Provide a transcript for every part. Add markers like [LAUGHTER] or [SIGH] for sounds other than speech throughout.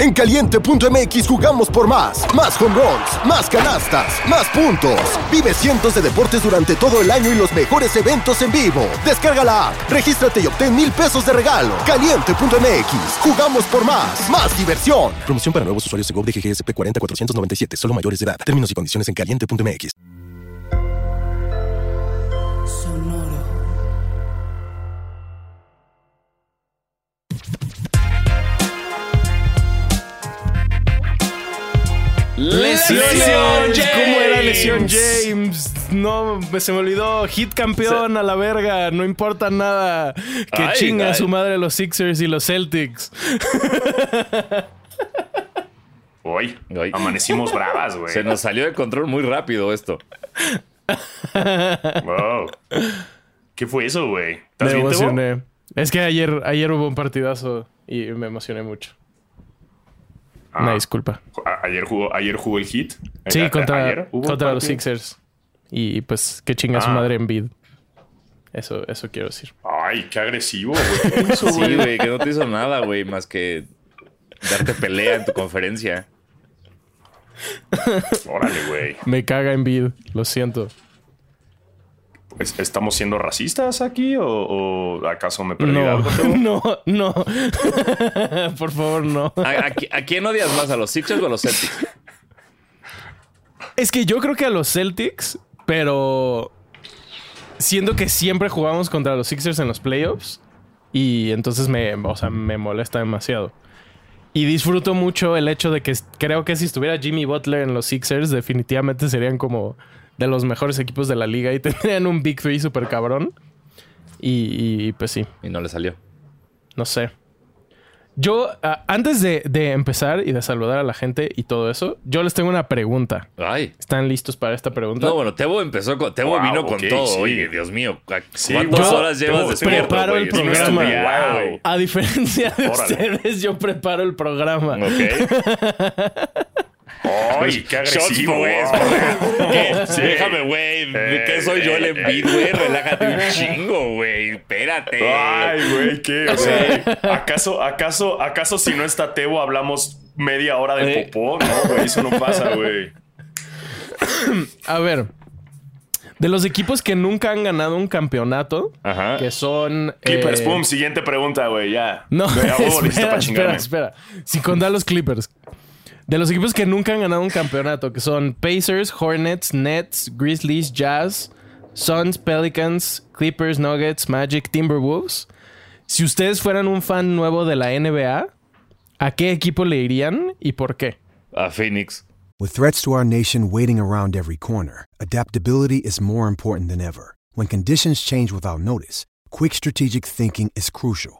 En caliente.mx jugamos por más. Más home runs, más canastas, más puntos. Vive cientos de deportes durante todo el año y los mejores eventos en vivo. Descarga la app, regístrate y obtén mil pesos de regalo. Caliente.mx, jugamos por más. Más diversión. Promoción para nuevos usuarios de GOV de GGSP 40497, solo mayores de edad. Términos y condiciones en caliente.mx. Lesión James. ¿Cómo era Lesión James? No, se me olvidó. Hit campeón a la verga. No importa nada. Que Ay, chinga ay. su madre los Sixers y los Celtics. Hoy Ay. amanecimos bravas, güey. Se nos salió de control muy rápido esto. Wow. ¿Qué fue eso, güey? ¿Estás Me bien, emocioné. Es que ayer, ayer hubo un partidazo y me emocioné mucho. Ah, Una disculpa. Ayer jugó, ayer jugó el hit. Sí, A- contra, ayer hubo contra los. Sixers. Y pues que chinga su Ah. madre en bid. Eso, eso quiero decir. Ay, qué agresivo, güey. ¿Qué hizo, [LAUGHS] Sí, güey, que no te hizo nada, güey, más que darte pelea en tu conferencia. Órale, güey. Me caga en bid. Lo siento. ¿Es- ¿Estamos siendo racistas aquí o, o acaso me perdí No, algo? [LAUGHS] No, no. [LAUGHS] Por favor, no. ¿A, a qui- a quién odias más? ¿A los Sixers o a los Celtics? Es que yo creo que a los Celtics, pero siendo que siempre jugamos contra los Sixers en los playoffs y entonces me, o sea, me molesta demasiado. Y disfruto mucho el hecho de que creo que si estuviera Jimmy Butler en los Sixers, definitivamente serían como de los mejores equipos de la liga y [LAUGHS] tendrían un Big Three super cabrón. Y, y, pues sí, Y no le salió. no sé. Yo, antes de, de empezar y de saludar a la gente y todo eso, yo les tengo una pregunta. Ay. ¿Están listos para esta pregunta? No, bueno, Tebo empezó con. Tebo Wow, vino con todo. sí. Oye, Dios mío. ¿cu- Sí, ¿Cuántas horas llevas despierto, preparo el programa. Wow. A diferencia de Órale. ustedes, yo preparo el programa. Ok. [LAUGHS] Ay, qué Shots, agresivo, [LAUGHS] güey. wow. ¿Qué? Sí. Déjame, güey. ¿De qué soy yo el Embiid, güey? Relájate un chingo, güey. Espérate. Ay, güey, ¿qué? O sea, ¿acaso, acaso, acaso si no está Tebo hablamos media hora de Eh. popó? No, güey, eso no pasa, güey. A ver. De los equipos que nunca han ganado un campeonato, Ajá. que son. Clippers, eh, pum, siguiente pregunta, güey, ya. No, [LAUGHS] listo espera, para espera, espera. Sin contar los Clippers. De los equipos que nunca han ganado un campeonato, que son Pacers, Hornets, Nets, Grizzlies, Jazz, Suns, Pelicans, Clippers, Nuggets, Magic, Timberwolves. Si ustedes fueran un fan nuevo de la NBA, ¿a qué equipo le irían y por qué? A Phoenix. With threats to our nation waiting around every corner, adaptability is more important than ever. When conditions change without notice, quick strategic thinking is crucial.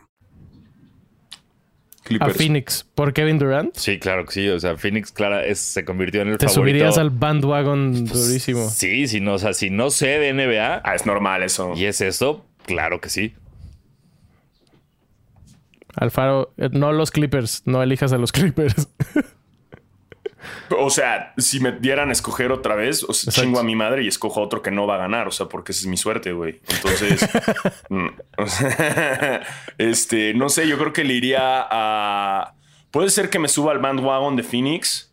A. Phoenix. ¿Por Kevin Durant? Sí, claro que sí. O sea, Phoenix, clara, es- se convirtió en el Te favorito. subirías al bandwagon durísimo. Sí, si no, o sea, si no sé de NBA Ah, es normal eso. y es eso, claro que sí. Alfaro, eh, no los Clippers. No elijas a los [LAUGHS] Clippers. O sea, si me dieran a escoger otra vez, o sea, Exacto. chingo a mi madre y escojo a otro que no va a ganar, o sea, porque esa es mi suerte, güey. Entonces, [LAUGHS] mm, o sea, [LAUGHS] este, no sé, yo creo que le iría a. Puede ser que me suba al bandwagon de Phoenix.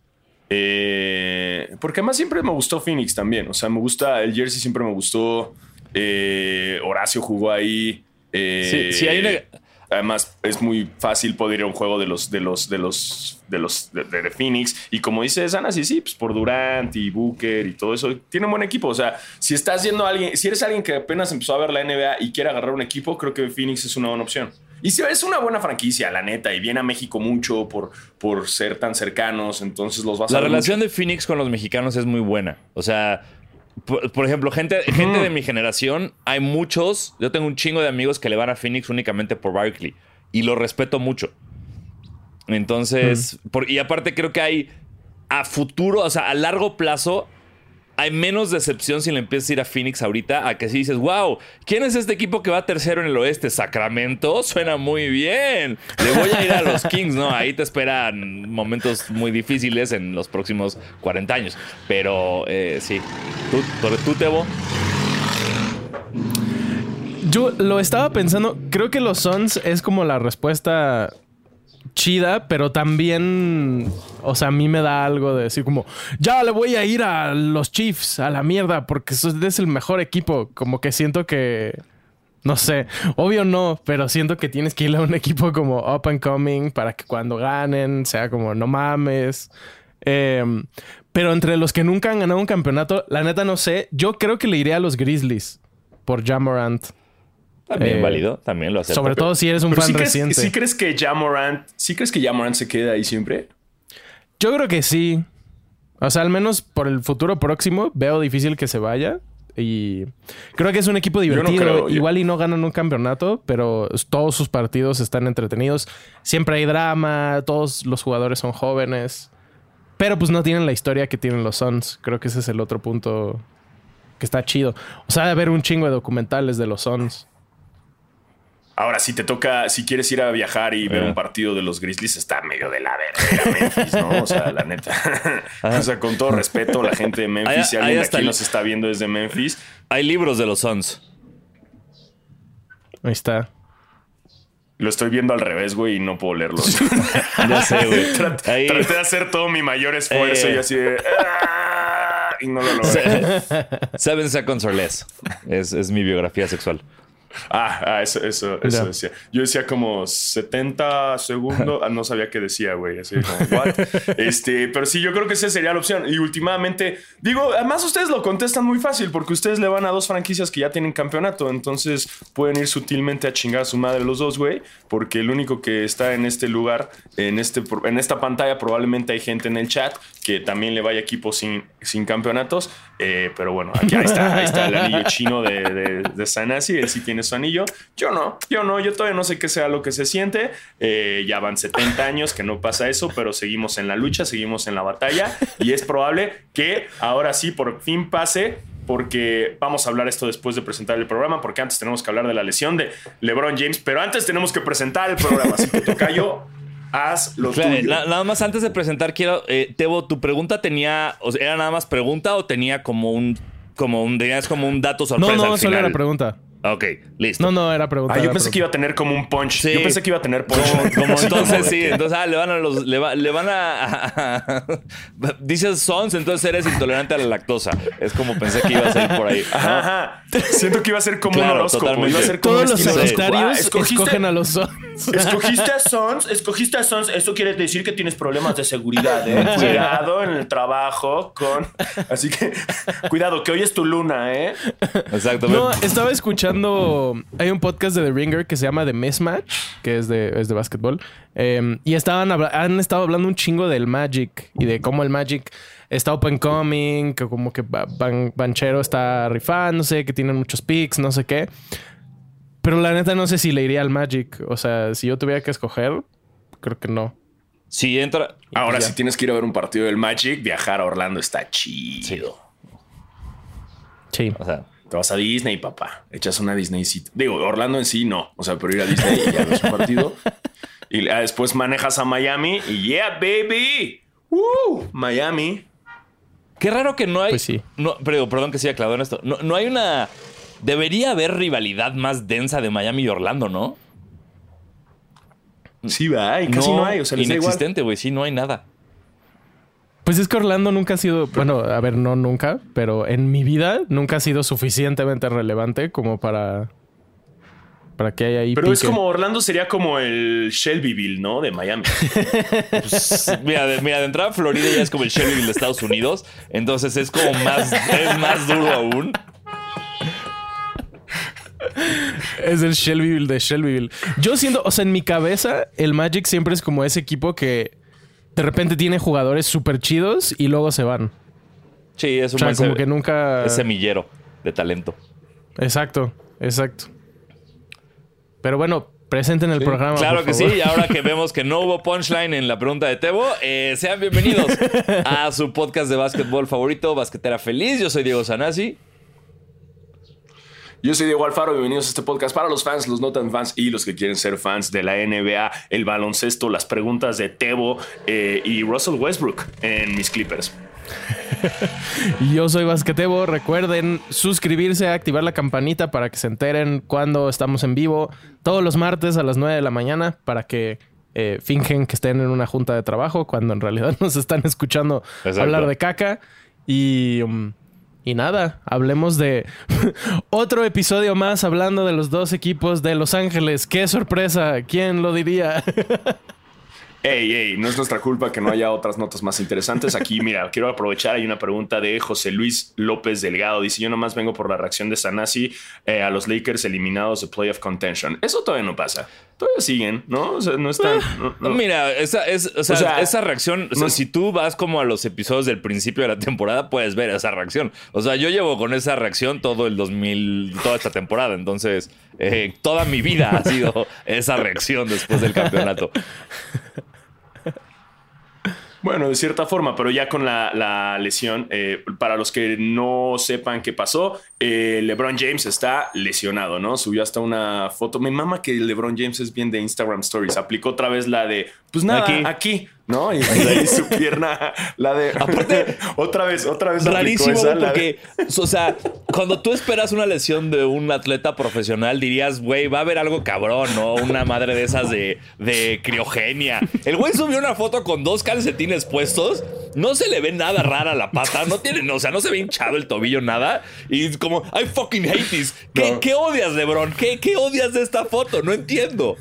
eh, porque además siempre me gustó Phoenix también. O sea, me gusta el jersey, siempre me gustó. eh, Horacio jugó ahí. eh, Sí, sí, hay una- Además, es muy fácil poder ir a un juego de los de los de los de los de, de- de Phoenix. Y como dice Sana, sí, sí, pues por Durant y Booker y todo eso, tiene un buen equipo. O sea, si estás yendo a alguien, si eres alguien que apenas empezó a ver la NBA y quiere agarrar un equipo, creo que Phoenix es una buena opción. Y si es una buena franquicia, la neta, y viene a México mucho por, por ser tan cercanos, entonces los vas a La relación mucho. de Phoenix con los mexicanos es muy buena. O sea, por, por ejemplo, gente, gente de mi generación, hay muchos. Yo tengo un chingo de amigos que le van a Phoenix únicamente por Barkley. Y lo respeto mucho. Entonces, por- y aparte creo que hay a futuro, o sea, a largo plazo, hay menos decepción si le empiezas a ir a Phoenix ahorita a que si dices, wow, ¿quién es este equipo que va tercero en el oeste? Sacramento, [LAUGHS] suena muy bien. Le voy a ir a los Kings, ¿no? Ahí te esperan momentos muy difíciles en los próximos 40 años. Pero eh, sí, tú, tú, Tebo. Yo lo estaba pensando, creo que los Suns es como la respuesta chida, pero también, o sea, a mí me da algo de decir como, ya le voy a ir a los Chiefs, a la mierda, porque es el mejor equipo. Como que siento que, no sé, obvio no, pero siento que tienes que ir a un equipo como up and coming para que cuando ganen sea como, no mames. Em, pero entre los que nunca han ganado un campeonato, la neta no sé, yo creo que le iré a los Grizzlies por Jamorant. También Eh, válido, también lo acepto. Sobre todo si eres un fan sí crees, reciente. ¿sí crees que Jamorant, sí crees que Jamorant se queda ahí siempre? Yo creo que sí. O sea, al menos por el futuro próximo veo difícil que se vaya. Y creo que es un equipo no divertido. yo- Igual y no ganan un campeonato, pero todos sus partidos están entretenidos. Siempre hay drama, todos los jugadores son jóvenes. Pero pues no tienen la historia que tienen los Suns. Creo que ese es el otro punto que está chido. O sea, de haber un chingo de documentales de los Suns. Ahora, si te toca, si quieres ir a viajar y ver Eh. un partido de los Grizzlies, está medio de la verga Memphis, ¿no? O sea, la neta. [LAUGHS] o sea, con todo respeto, la gente de Memphis, si alguien aquí el- nos está viendo desde Memphis, Hay libros de los Suns. Ahí está. lo estoy viendo al revés, güey, y no puedo leerlos. [LAUGHS] Ya sé, güey. [LAUGHS] Trat- Ahí- Traté de hacer todo mi mayor esfuerzo Eh. y así de. "Ah", Y no lo logré. Seven Seconds or Less. Es, es mi biografía sexual. Ah, ah, eso, eso, eso decía. Yo decía como 70 segundos. [LAUGHS] Ah, no sabía qué decía, güey. Así como, what? [LAUGHS] Este, pero sí, yo creo que esa sería la opción. Y últimamente, digo, además ustedes lo contestan muy fácil porque ustedes le van a dos franquicias que ya tienen campeonato. Entonces pueden ir sutilmente a chingar a su madre los dos, güey. Porque el único que está en este lugar, en, este, en esta pantalla, probablemente hay gente en el chat que también le vaya equipos sin, sin campeonatos. Eh, pero bueno, aquí ahí está, el anillo chino de, de, de Sanasi. Él sí tiene su anillo. Yo no, yo no, yo todavía no sé qué sea lo que se siente. Eh, ya van 70 años que no pasa eso, pero seguimos en la lucha, seguimos en la batalla. Y es probable que ahora sí por fin pase. Porque vamos a hablar esto después de presentar el programa, porque antes tenemos que hablar de la lesión de LeBron James, pero antes tenemos que presentar el programa. Así que Tocayo, haz lo Claro, tuyo. na- nada más antes de presentar, quiero. eh, Tebo, ¿tu pregunta tenía. o sea, ¿Era nada más pregunta o tenía como un. Como un. Tenías como un dato No, sorpresa? no, al solo final? era pregunta. Ok, listo. No, no, era pregunta. Ah, yo era pensé que iba a tener como un punch. Sí. Yo pensé que iba a tener punch. Como, [LAUGHS] entonces sí, entonces ah, le van a los, le, va- le van a, dices sons, entonces eres intolerante a la lactosa. Es como pensé que iba a ser por ahí. ¿no? Ajá. Siento que iba a ser como Claro, un horóscopo. totalmente. Iba a ser como Todos los sagitarios escogiste- escogen a los Suns. [LAUGHS] Escogiste a Sons, escogiste a Sons, eso quiere decir que tienes problemas de seguridad, ¿eh? Cuidado en el trabajo con... Así que, [LAUGHS] cuidado, que hoy es tu luna, ¿eh? Exacto. No, estaba escuchando. Hay un podcast de The Ringer que se llama The Mismatch, que es de, es de básquetbol. Eh, y estaban han estado hablando un chingo del Magic y de cómo el Magic está open coming, que como que Ba- Ban- Banchero está rifándose, que tienen muchos picks, no sé qué. Pero la neta no sé si le iría al Magic. O sea, si yo tuviera que escoger, creo que no. Si entra. Ahora, si tienes que ir a ver un partido del Magic, viajar a Orlando está chido. Sí. O sea, Te vas a Disney, papá. Echas una Disney cita. Digo, Orlando en sí no. O sea, pero ir a Disney y ya ves un partido. [LAUGHS] Y ah, después manejas a Miami y yeah, baby. ¡Uh! Miami. qué raro que no hay. Pues sí. No, pero perdón que siga clavado en esto. No, no hay una. Debería haber rivalidad más densa de Miami y Orlando, ¿no? Sí, va. Y casi no, hay. O sea, les inexistente, güey. Sí, no hay nada. Pues es que Orlando nunca ha sido, bueno, a ver, no nunca, pero en mi vida nunca ha sido suficientemente relevante como para para que haya ahí Pero es como Orlando sería como el Shelbyville, ¿no? De Miami. Pues, mira, de, mira, de entrada Florida ya es como el Shelbyville de Estados Unidos. Entonces es como más, es más duro aún. Es el Shelbyville de Shelbyville. Yo siento, o sea, en mi cabeza, el Magic siempre es como ese equipo que de repente tiene jugadores súper chidos y luego se van. Sí, es un O sea, como que nunca. es semillero de talento. Exacto, exacto. Pero bueno, Presenten el programa. Claro por que sí, favor. y ahora que [LAUGHS] vemos que no hubo punchline en la pregunta de Tebo, eh, sean bienvenidos a su podcast de básquetbol favorito, Basquetera Feliz. Yo soy Diego Sanasi. Yo soy Diego Alfaro, bienvenidos a este podcast para los fans, los no tan fans y los que quieren ser fans de la NBA, el baloncesto, las preguntas de Tebo eh, y Russell Westbrook en mis Clippers. [LAUGHS] Yo soy Basquetebo. Recuerden suscribirse, activar la campanita para que se enteren cuando estamos en vivo. Todos los martes a las 9 de la mañana para que eh, fingen que estén en una junta de trabajo cuando en realidad [LAUGHS] nos están escuchando Exacto. hablar de caca. Y, um, y nada, hablemos de [LAUGHS] otro episodio más hablando de los dos equipos de Los Ángeles. ¡Qué sorpresa! ¿Quién lo diría? [LAUGHS] Ey, ey, no es nuestra culpa que no haya otras notas más interesantes. Aquí, mira, quiero aprovechar. Hay una pregunta de José Luis López Delgado. Dice: Yo nomás vengo por la reacción de Sanasi eh, a los Lakers eliminados de Playoff Contention. Eso todavía no pasa. Todavía siguen, ¿no? O sea, no están. no- no. Mira, esa, es, o sea, O sea, esa reacción, o sea, no- si tú vas como a los episodios del principio de la temporada, puedes ver esa reacción. O sea, yo llevo con esa reacción todo el 2000, toda esta temporada. Entonces, eh, toda mi vida ha sido esa reacción después del campeonato. [LAUGHS] Bueno, de cierta forma, pero ya con la, la lesión, eh, para los que no sepan qué pasó, eh, LeBron James está lesionado, ¿no? Subió hasta una foto. Me mama que LeBron James es bien de Instagram Stories. Aplicó otra vez la de, pues nada, Aquí. aquí, ¿no? Y, ahí su pierna, la de. Aparte, [LAUGHS] otra vez, otra vez. Rarísimo, esa, güey, la de- porque, o sea, cuando tú esperas una lesión de un atleta profesional, dirías, güey, va a haber algo cabrón, ¿no? Una madre de esas de, de criogenia. El güey subió una foto con dos calcetines puestos, no se le ve nada rara la pata, no tiene, o sea, no se ve hinchado el tobillo, nada. Y como, I fucking hate this. ¿Qué, No. qué odias, LeBron? ¿Qué, ¿Qué odias de esta foto? No entiendo.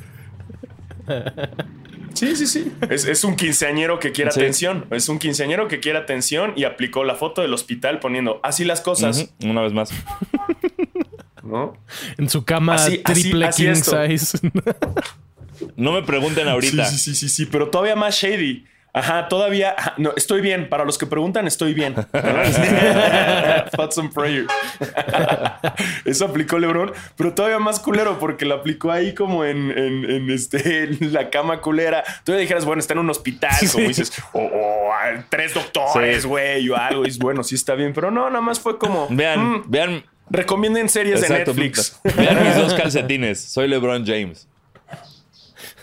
[LAUGHS] Sí, sí, sí. Es, es un quinceañero que quiere Sí. atención. Es un quinceañero que quiere atención y aplicó la foto del hospital poniendo así las cosas, Una vez más. ¿no? en su cama Así- así- triple así king esto. size. No me pregunten ahorita. Sí, sí, sí, sí, sí, pero todavía más shady. Ajá, todavía. ajá, no, estoy bien. Para los que preguntan, estoy bien. [LAUGHS] Thoughts and prayers. [LAUGHS] Eso aplicó LeBron, pero todavía más culero porque lo aplicó ahí como en, en- en, este, en la cama culera. Todavía dijeras, bueno, está en un hospital, como dices, o, o, ah, tres doctores, Sí. güey, o algo. Y es bueno, sí está bien, pero no, nada más fue como. Vean, mm, vean. recomienden series Exacto, de Netflix. Vean mis dos calcetines. Soy LeBron James.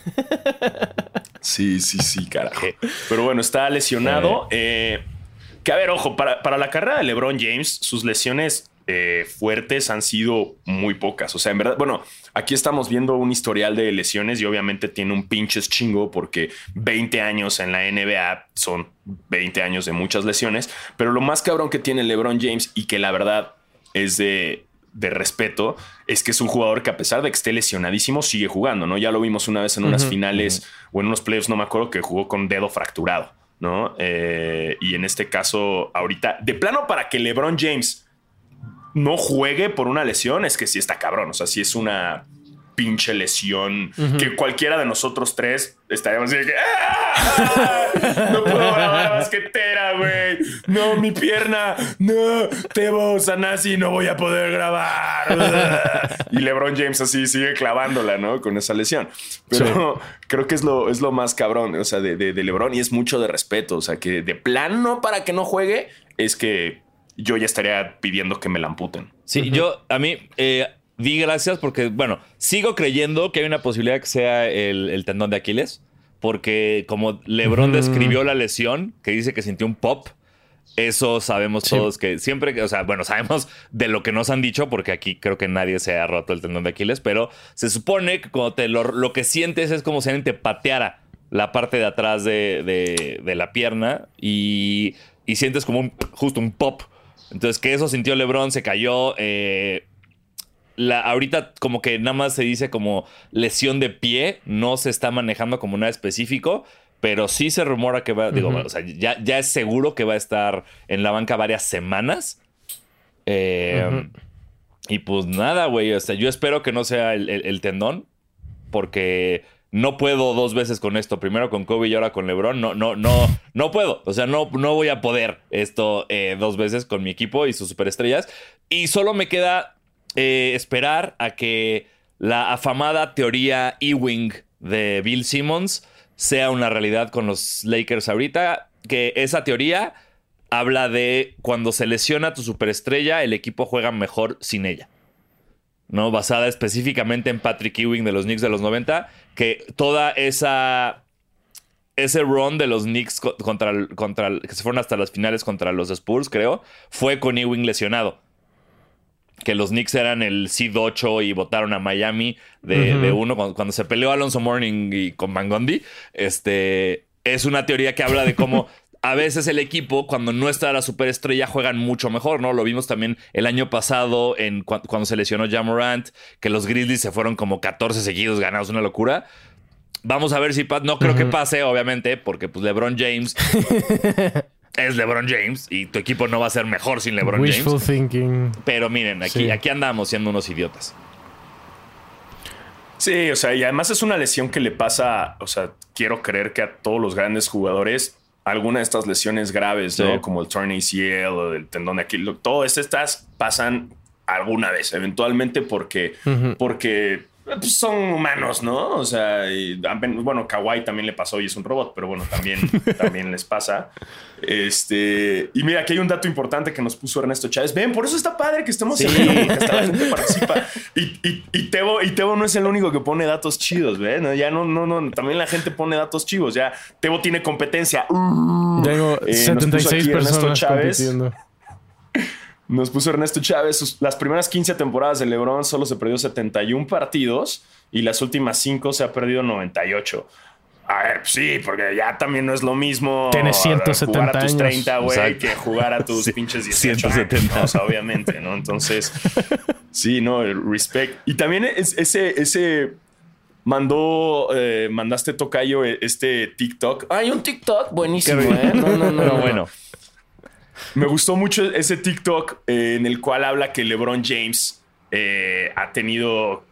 [LAUGHS] Sí, sí, sí, carajo. Pero bueno, está lesionado. Eh, que a ver, ojo, para, para la carrera de LeBron James, sus lesiones eh, fuertes han sido muy pocas. O sea, en verdad, bueno, aquí estamos viendo un historial de lesiones y obviamente tiene un pinches chingo porque 20 años en la NBA son 20 años de muchas lesiones. Pero lo más cabrón que tiene LeBron James y que la verdad es de, de respeto es que es un jugador que a pesar de que esté lesionadísimo sigue jugando, ¿no? Ya lo vimos una vez en unas finales o en unos playoffs, no me acuerdo, que jugó con dedo fracturado, ¿no? Eh, y en este caso, ahorita, de plano para que LeBron James no juegue por una lesión, es que sí está cabrón, o sea, sí es una pinche lesión que cualquiera de nosotros tres estaríamos así de que ¡Ah! no puedo grabar basquetera, güey. No, mi pierna. No, Tebo Sanasi, no voy a poder grabar. y LeBron James así sigue clavándola, ¿no? Con esa lesión. Pero creo que es lo, es lo más cabrón, o sea, de, de, de LeBron y es mucho de respeto. O sea, que de plano para que no juegue es que yo ya estaría pidiendo que me la amputen. Sí, yo, a mí, eh, di gracias porque, bueno, sigo creyendo que hay una posibilidad que sea el, el tendón de Aquiles. Porque como LeBron describió la lesión, que dice que sintió un pop, eso sabemos todos que siempre, que- o sea, bueno, sabemos de lo que nos han dicho, porque aquí creo que nadie se ha roto el tendón de Aquiles, pero se supone que cuando te lo, lo que sientes es como si alguien te pateara la parte de atrás de, de- de la pierna y, y sientes como un, justo un pop. Entonces, que eso sintió LeBron, se cayó. eh, la, ahorita como que nada más se dice como lesión de pie, no se está manejando como nada específico, pero sí se rumora que va, digo, o sea, ya, ya es seguro que va a estar en la banca varias semanas. Eh, Y pues nada, güey, o sea, yo espero que no sea el, el- el tendón, porque no puedo dos veces con esto, primero con Kobe y ahora con LeBron, no, no, no, no puedo, o sea, no, no voy a poder esto eh, dos veces con mi equipo y sus superestrellas, y solo me queda eh, esperar a que la afamada teoría Ewing de Bill Simmons sea una realidad con los Lakers ahorita, que esa teoría habla de cuando se lesiona tu superestrella, el equipo juega mejor sin ella. ¿No? Basada específicamente en Patrick Ewing de los Knicks de los 90, que toda esa ese run de los Knicks co- contra, contra que se fueron hasta las finales contra los Spurs, creo, fue con Ewing lesionado. Que los Knicks eran el seed 8 y votaron a Miami de, de uno cuando, cuando se peleó Alonso Morning y con Van Gundy. Este es una teoría que habla de cómo a veces el equipo, cuando no está la superestrella, juegan mucho mejor, ¿no? Lo vimos también el año pasado en cu- cuando se lesionó Jamorant, que los Grizzlies se fueron como 14 seguidos ganados, una locura. Vamos a ver si pa- no creo que pase, obviamente, porque pues LeBron James [LAUGHS] es LeBron James y tu equipo no va a ser mejor sin LeBron Wishful James. thinking. Pero miren, aquí, Sí. aquí andamos siendo unos idiotas. Sí, o sea, y además es una lesión que le pasa, o sea, quiero creer que a todos los grandes jugadores, alguna de estas lesiones graves, ¿no? Como el torn ACL o el tendón de Aquiles, todas estas pasan alguna vez, eventualmente porque, porque pues, son humanos, ¿no? O sea, y, bueno, Kawhi también le pasó y es un robot, pero bueno, también, [LAUGHS] también les pasa. Este, y mira, aquí hay un dato importante que nos puso Ernesto Chávez. Ven, por eso está padre que estemos Sí. en la gente participa. Y, y, y, Tebo, y Tebo no es el único que pone datos chidos, ¿ves? No, ya no, no, no, también la gente pone datos chivos. Ya Tebo tiene competencia. Tengo Eh, nos puso 76 aquí Ernesto personas Chávez. compitiendo. Nos puso Ernesto Chávez. sus- las primeras 15 temporadas de LeBron solo se perdió 71 partidos y las últimas 5 se ha perdido 98. A ver, pues sí, porque ya también no es lo mismo Tienes 170 jugar a tus años. 30, güey, que jugar a tus Sí, pinches 18 170. años, ¿no? O sea, obviamente, ¿no? Entonces, [LAUGHS] sí, no, el respect. Y también es- ese, ese mandó, eh, mandaste tocayo eh, este TikTok. Hay un TikTok buenísimo, ¿eh? No, no, no. Pero no. bueno, Me gustó mucho ese TikTok eh, en el cual habla que LeBron James eh, ha tenido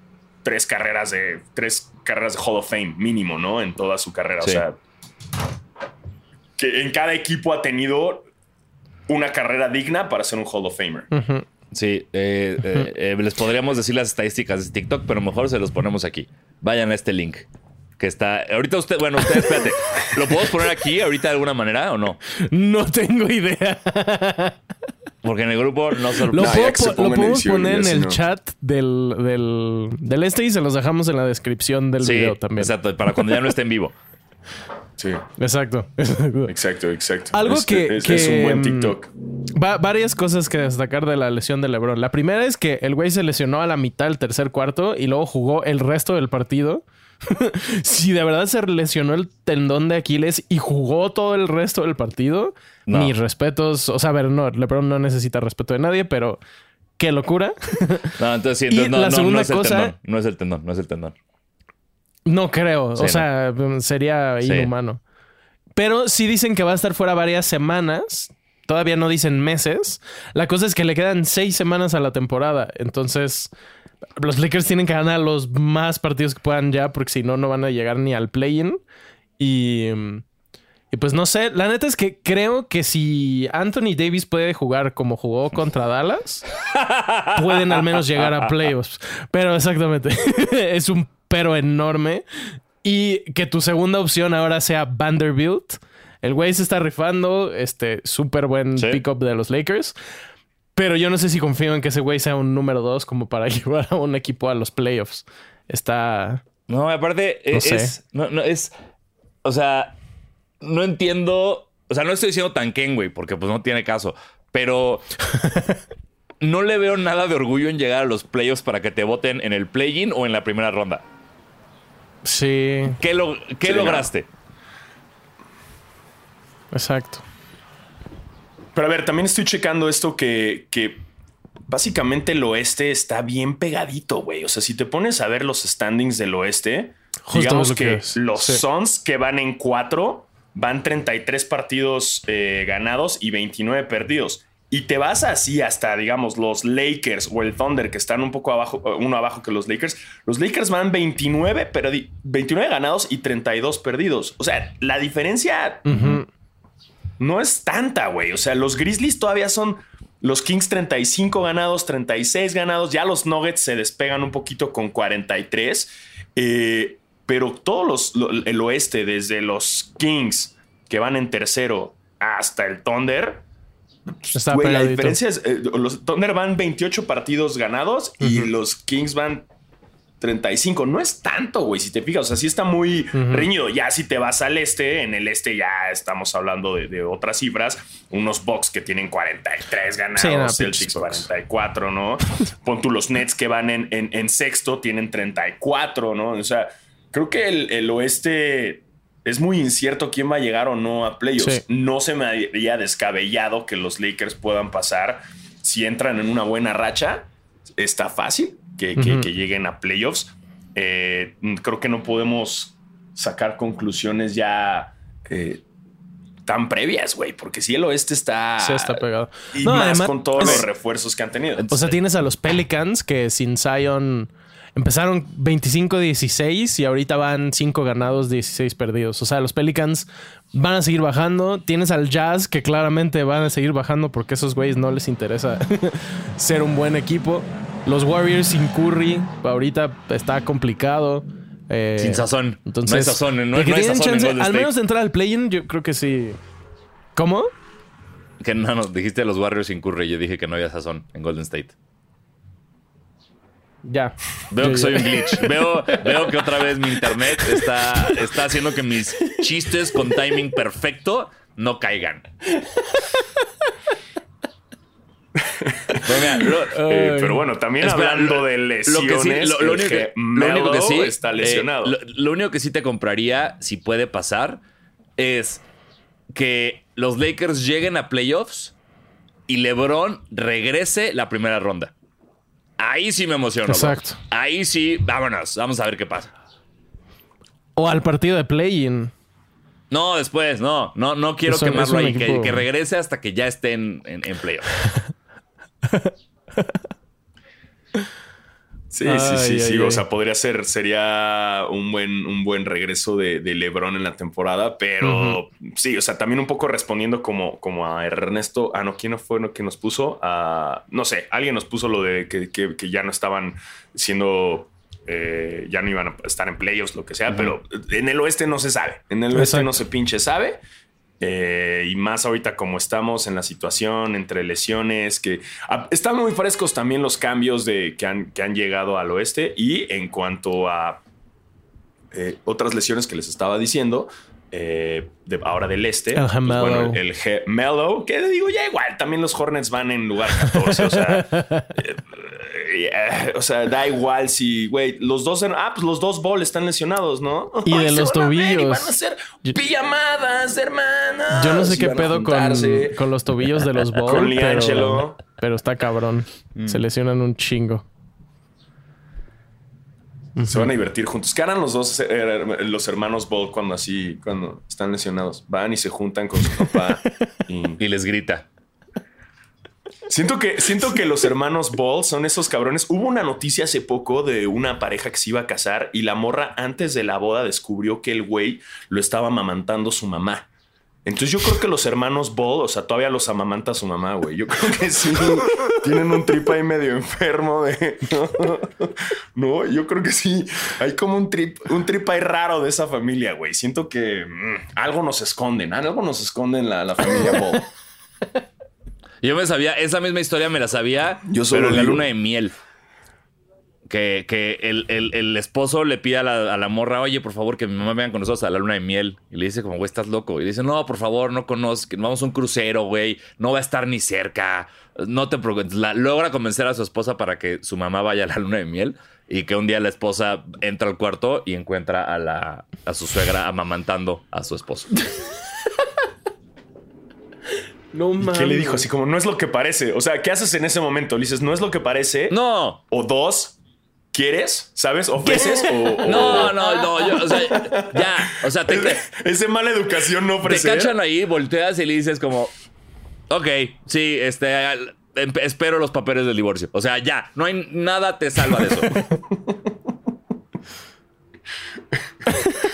tres carreras de tres carreras de Hall of Fame mínimo, ¿no? En toda su carrera, Sí. o sea, que en cada equipo ha tenido una carrera digna para ser un Hall of Famer. sí, eh, les podríamos decir las estadísticas de TikTok, pero mejor se los ponemos aquí. Vayan a este link. Que está. Ahorita usted, bueno, usted espérate. ¿Lo podemos poner aquí ahorita de alguna manera o no? No tengo idea. Porque en el grupo no se Lo, puedo que po- lo podemos poner en el no. chat del, del, del este y se los dejamos en la descripción del Sí, video también. exacto, para cuando ya no esté en vivo. Sí, Exacto. exacto. exacto. Algo Es- que- es, es un que, buen mm, TikTok. Va- varias cosas que destacar de la lesión de LeBron. La primera es que el güey se lesionó a la mitad del tercer cuarto y luego jugó el resto del partido. [LAUGHS] si de verdad se lesionó el tendón de Aquiles y jugó todo el resto del partido, No. mis respetos. O sea, a ver, no, LeBron no necesita respeto de nadie, pero qué locura. [LAUGHS] No, entonces sí, Y entonces no, la no, no segunda es el cosa- tendón. No es el tendón, no es el tendón. No creo. Sí, o sea, sería Sí. inhumano. Pero sí dicen que va a estar fuera varias semanas. Todavía no dicen meses. La cosa es que le quedan seis semanas a la temporada. Entonces, los Lakers tienen que ganar los más partidos que puedan ya, porque si no, no van a llegar ni al play-in. Y, y pues no sé. La neta es que creo que si Anthony Davis puede jugar como jugó contra Dallas, pueden al menos llegar a playoffs. Pero exactamente, [LAUGHS] es un pero enorme. Y que tu segunda opción ahora sea Vanderbilt. El güey se está rifando, este súper buen Sí. pick-up de los Lakers. Pero yo no sé si confío en que ese güey sea un número dos como para [LAUGHS] llevar a un equipo a los playoffs. Está... No, aparte, No es, no, no, es. O sea, no entiendo. O sea, no estoy diciendo tanquen, güey, porque pues no tiene caso. Pero [LAUGHS] no le veo nada de orgullo en llegar a los playoffs para que te voten en el play-in o en la primera ronda. Sí, ¿Qué, lo- qué Sí, lograste? exacto. Pero a ver, también estoy checando esto que, que básicamente el oeste está bien pegadito, güey. O sea, si te pones a ver los standings del oeste, Justo digamos lo que los Sí. Suns que van en cuatro van 33 partidos eh, ganados y 29 perdidos. Y te vas así hasta, digamos, los Lakers o el Thunder, que están un poco abajo, uno abajo que los Lakers. Los Lakers van 29, perdi- 29 ganados y 32 perdidos. O sea, la diferencia. No es tanta, güey. O sea, los Grizzlies todavía son Los Kings 35 ganados, 36 ganados. Ya los Nuggets se despegan un poquito con 43. Eh, pero todos los, lo- el oeste, desde los Kings que van en tercero hasta el Thunder, Está Güey, la diferencia es, eh, los Thunder van 28 partidos ganados y los Kings van 35. No es tanto, güey, si te fijas. O sea, sí está muy reñido. Ya si te vas al este, en el este ya estamos hablando de, de otras cifras. Unos Bucks que tienen 43 ganados, Sí, no, Celtics pinches Bucks. 44, ¿no? [LAUGHS] Pon tú los Nets que van en, en- en sexto, tienen 34, ¿no? O sea, creo que el, el oeste es muy incierto quién va a llegar o no a playoffs. Sí. No se me haría descabellado que los Lakers puedan pasar. Si entran en una buena racha, está fácil que, que- Ujú. que lleguen a playoffs. Eh, creo que no podemos sacar conclusiones ya eh, tan previas, güey, porque si el oeste está. Sí, está pegado. Y No, más además- con todos los refuerzos que han tenido. O sea, tienes a los Pelicans que sin Zion empezaron 25-16 y ahorita van 5 ganados, 16 perdidos. O sea, los Pelicans van a seguir bajando. Tienes al Jazz que claramente van a seguir bajando porque a esos güeyes no les interesa [LAUGHS] ser un buen equipo. Los Warriors sin Curry ahorita está complicado. Eh, Sin sazón. Entonces, no hay sazón, no, no hay sazón en chance, Golden al menos de entrar al play-in, yo creo que sí. ¿Cómo? Que no, no, dijiste los Warriors sin Curry. Yo dije que no había sazón en Golden State. Ya. Veo Yo- que soy un glitch. Veo, veo que otra vez mi internet está, está haciendo que mis chistes con timing perfecto no caigan. Lo- [LAUGHS] Eh, pero bueno, también Espera, hablando lo- de lo lesiones, que sí- lo- único que- lo único que Melo sí, está eh, lesionado. lo, lo único que sí te compraría, si puede pasar, es que los Lakers lleguen a playoffs y LeBron regrese la primera ronda. Ahí sí me emociono. bro. Exacto. Ahí sí, vámonos. Vamos a ver qué pasa. O al partido de play-in. No, después, no. No, no quiero quemarlo ahí. Que, regrese hasta que ya esté en, en, en playoffs. [LAUGHS] [LAUGHS] Sí, Ay, sí, sí, ay, sí. ay. O sea, podría ser, sería un buen, un buen regreso de, de LeBron en la temporada, pero sí, o sea, también un poco respondiendo como, como a Ernesto. Ah, no, ¿quién no fue que nos puso? Ah, no sé, alguien nos puso lo de que, que- que ya no estaban siendo. eh, ya no iban a estar en playoffs, lo que sea, pero en el oeste no se sabe. En el oeste Exacto. no se pinche sabe. Eh, y más ahorita como estamos en la situación entre lesiones, que están muy frescos también los cambios de, que, han, que han llegado al oeste. Y en cuanto a eh, otras lesiones que les estaba diciendo, eh, de- ahora del este, El Gemelo. el, el Gemelo, que digo ya igual, también los Hornets van en lugar 14, o sea, eh, [LAUGHS] o sea, da igual si, güey, los dos, ah, pues los dos Ball están lesionados, ¿no? Y de los van a ver y tobillos. van a hacer Yo- pillamadas, hermanas. Yo no sé qué pedo con, con los tobillos de los [LAUGHS] Bulls. Con pero, Liangelo. pero está cabrón. Mm. Se lesionan un chingo. Se van a divertir juntos. ¿Qué harán los dos, eh, los hermanos Ball, cuando así, cuando están lesionados? Van y se juntan con su papá. [LAUGHS] y... Y les grita. Siento que, siento que los hermanos Ball son esos cabrones. Hubo una noticia hace poco de una pareja que se iba a casar y la morra antes de la boda descubrió que el güey lo estaba amamantando su mamá. Entonces yo creo que los hermanos Ball, o sea, todavía los amamanta su mamá, güey. Yo creo que sí. Tienen un trip ahí medio enfermo de... [LAUGHS] No, yo creo que sí. Hay como un trip, un trip ahí raro de esa familia, güey. Siento que mm, algo nos esconden. Algo nos esconden la, la familia Ball. Yo me sabía, esa misma historia me la sabía, Yo solo pero en la digo. luna de miel. Que, que el, el- el esposo le pide a la, a la morra, oye, por favor, que mi mamá venga con nosotros a la luna de miel. Y le dice, como, güey, estás loco. Y le dice, no, por favor, no conozco, vamos a un crucero, güey. No va a estar ni cerca. No te preocupes. La- logra convencer a su esposa para que su mamá vaya a la luna de miel. Y que un día la esposa entra al cuarto y encuentra a, la, a su suegra amamantando a su esposo. [LAUGHS] No mames. ¿Qué le dijo? Así como, no es lo que parece. O sea, ¿qué haces en ese momento? Le dices, no es lo que parece. No, O dos, ¿quieres? ¿Sabes? ¿Ofreces? [LAUGHS] O, o- no, no, no. yo- o sea, ya. O sea, te, te, Es de mala educación no te ofrecer. cachan ahí, volteas y le dices como, ok, sí, este, al- em- espero los papeles del divorcio. O sea, ya, no hay nada te salva de eso. [LAUGHS]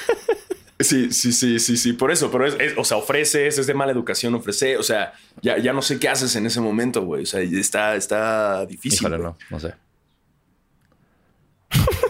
Sí, sí, sí, sí, sí. Por eso, pero es, es- o sea, ofreces, es de mala educación ofrecer. O sea, ya, ya no sé qué haces en ese momento, güey. O sea, está, está difícil. Híjole, no, no sé. [LAUGHS]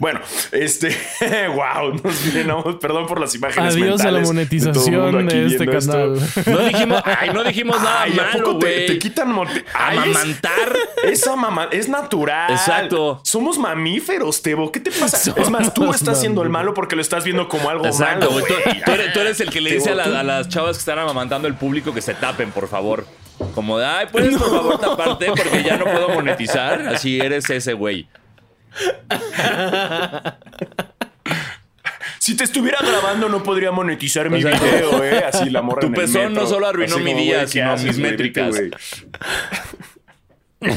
Bueno, este, [LAUGHS] wow, nos llenamos, perdón por las imágenes. Adiós a la de monetización aquí de este esto. canal. No dijimos, ay, no dijimos nada Ay, ¿a malo, poco te, te quitan es- Amamantar. Esa mamá es natural. Exacto. Somos mamíferos, Tebo. ¿Qué te pasa? es más, tú estás haciendo el malo porque lo estás viendo como algo Exacto, malo. Tú, güey. tú eres, tú eres el que le Tebo, dice a, la- a las chavas que están amamantando al público que se tapen, por favor. Como de, ay, puedes por [LAUGHS] favor taparte porque ya no puedo monetizar. Así eres ese güey. Si te estuviera grabando, no podría monetizar mi video, eh. Así la morra Tu en el pezón metro. no solo arruinó Así mi como, día, güey, ¿qué sino haces, mis güey? métricas. Vete, güey.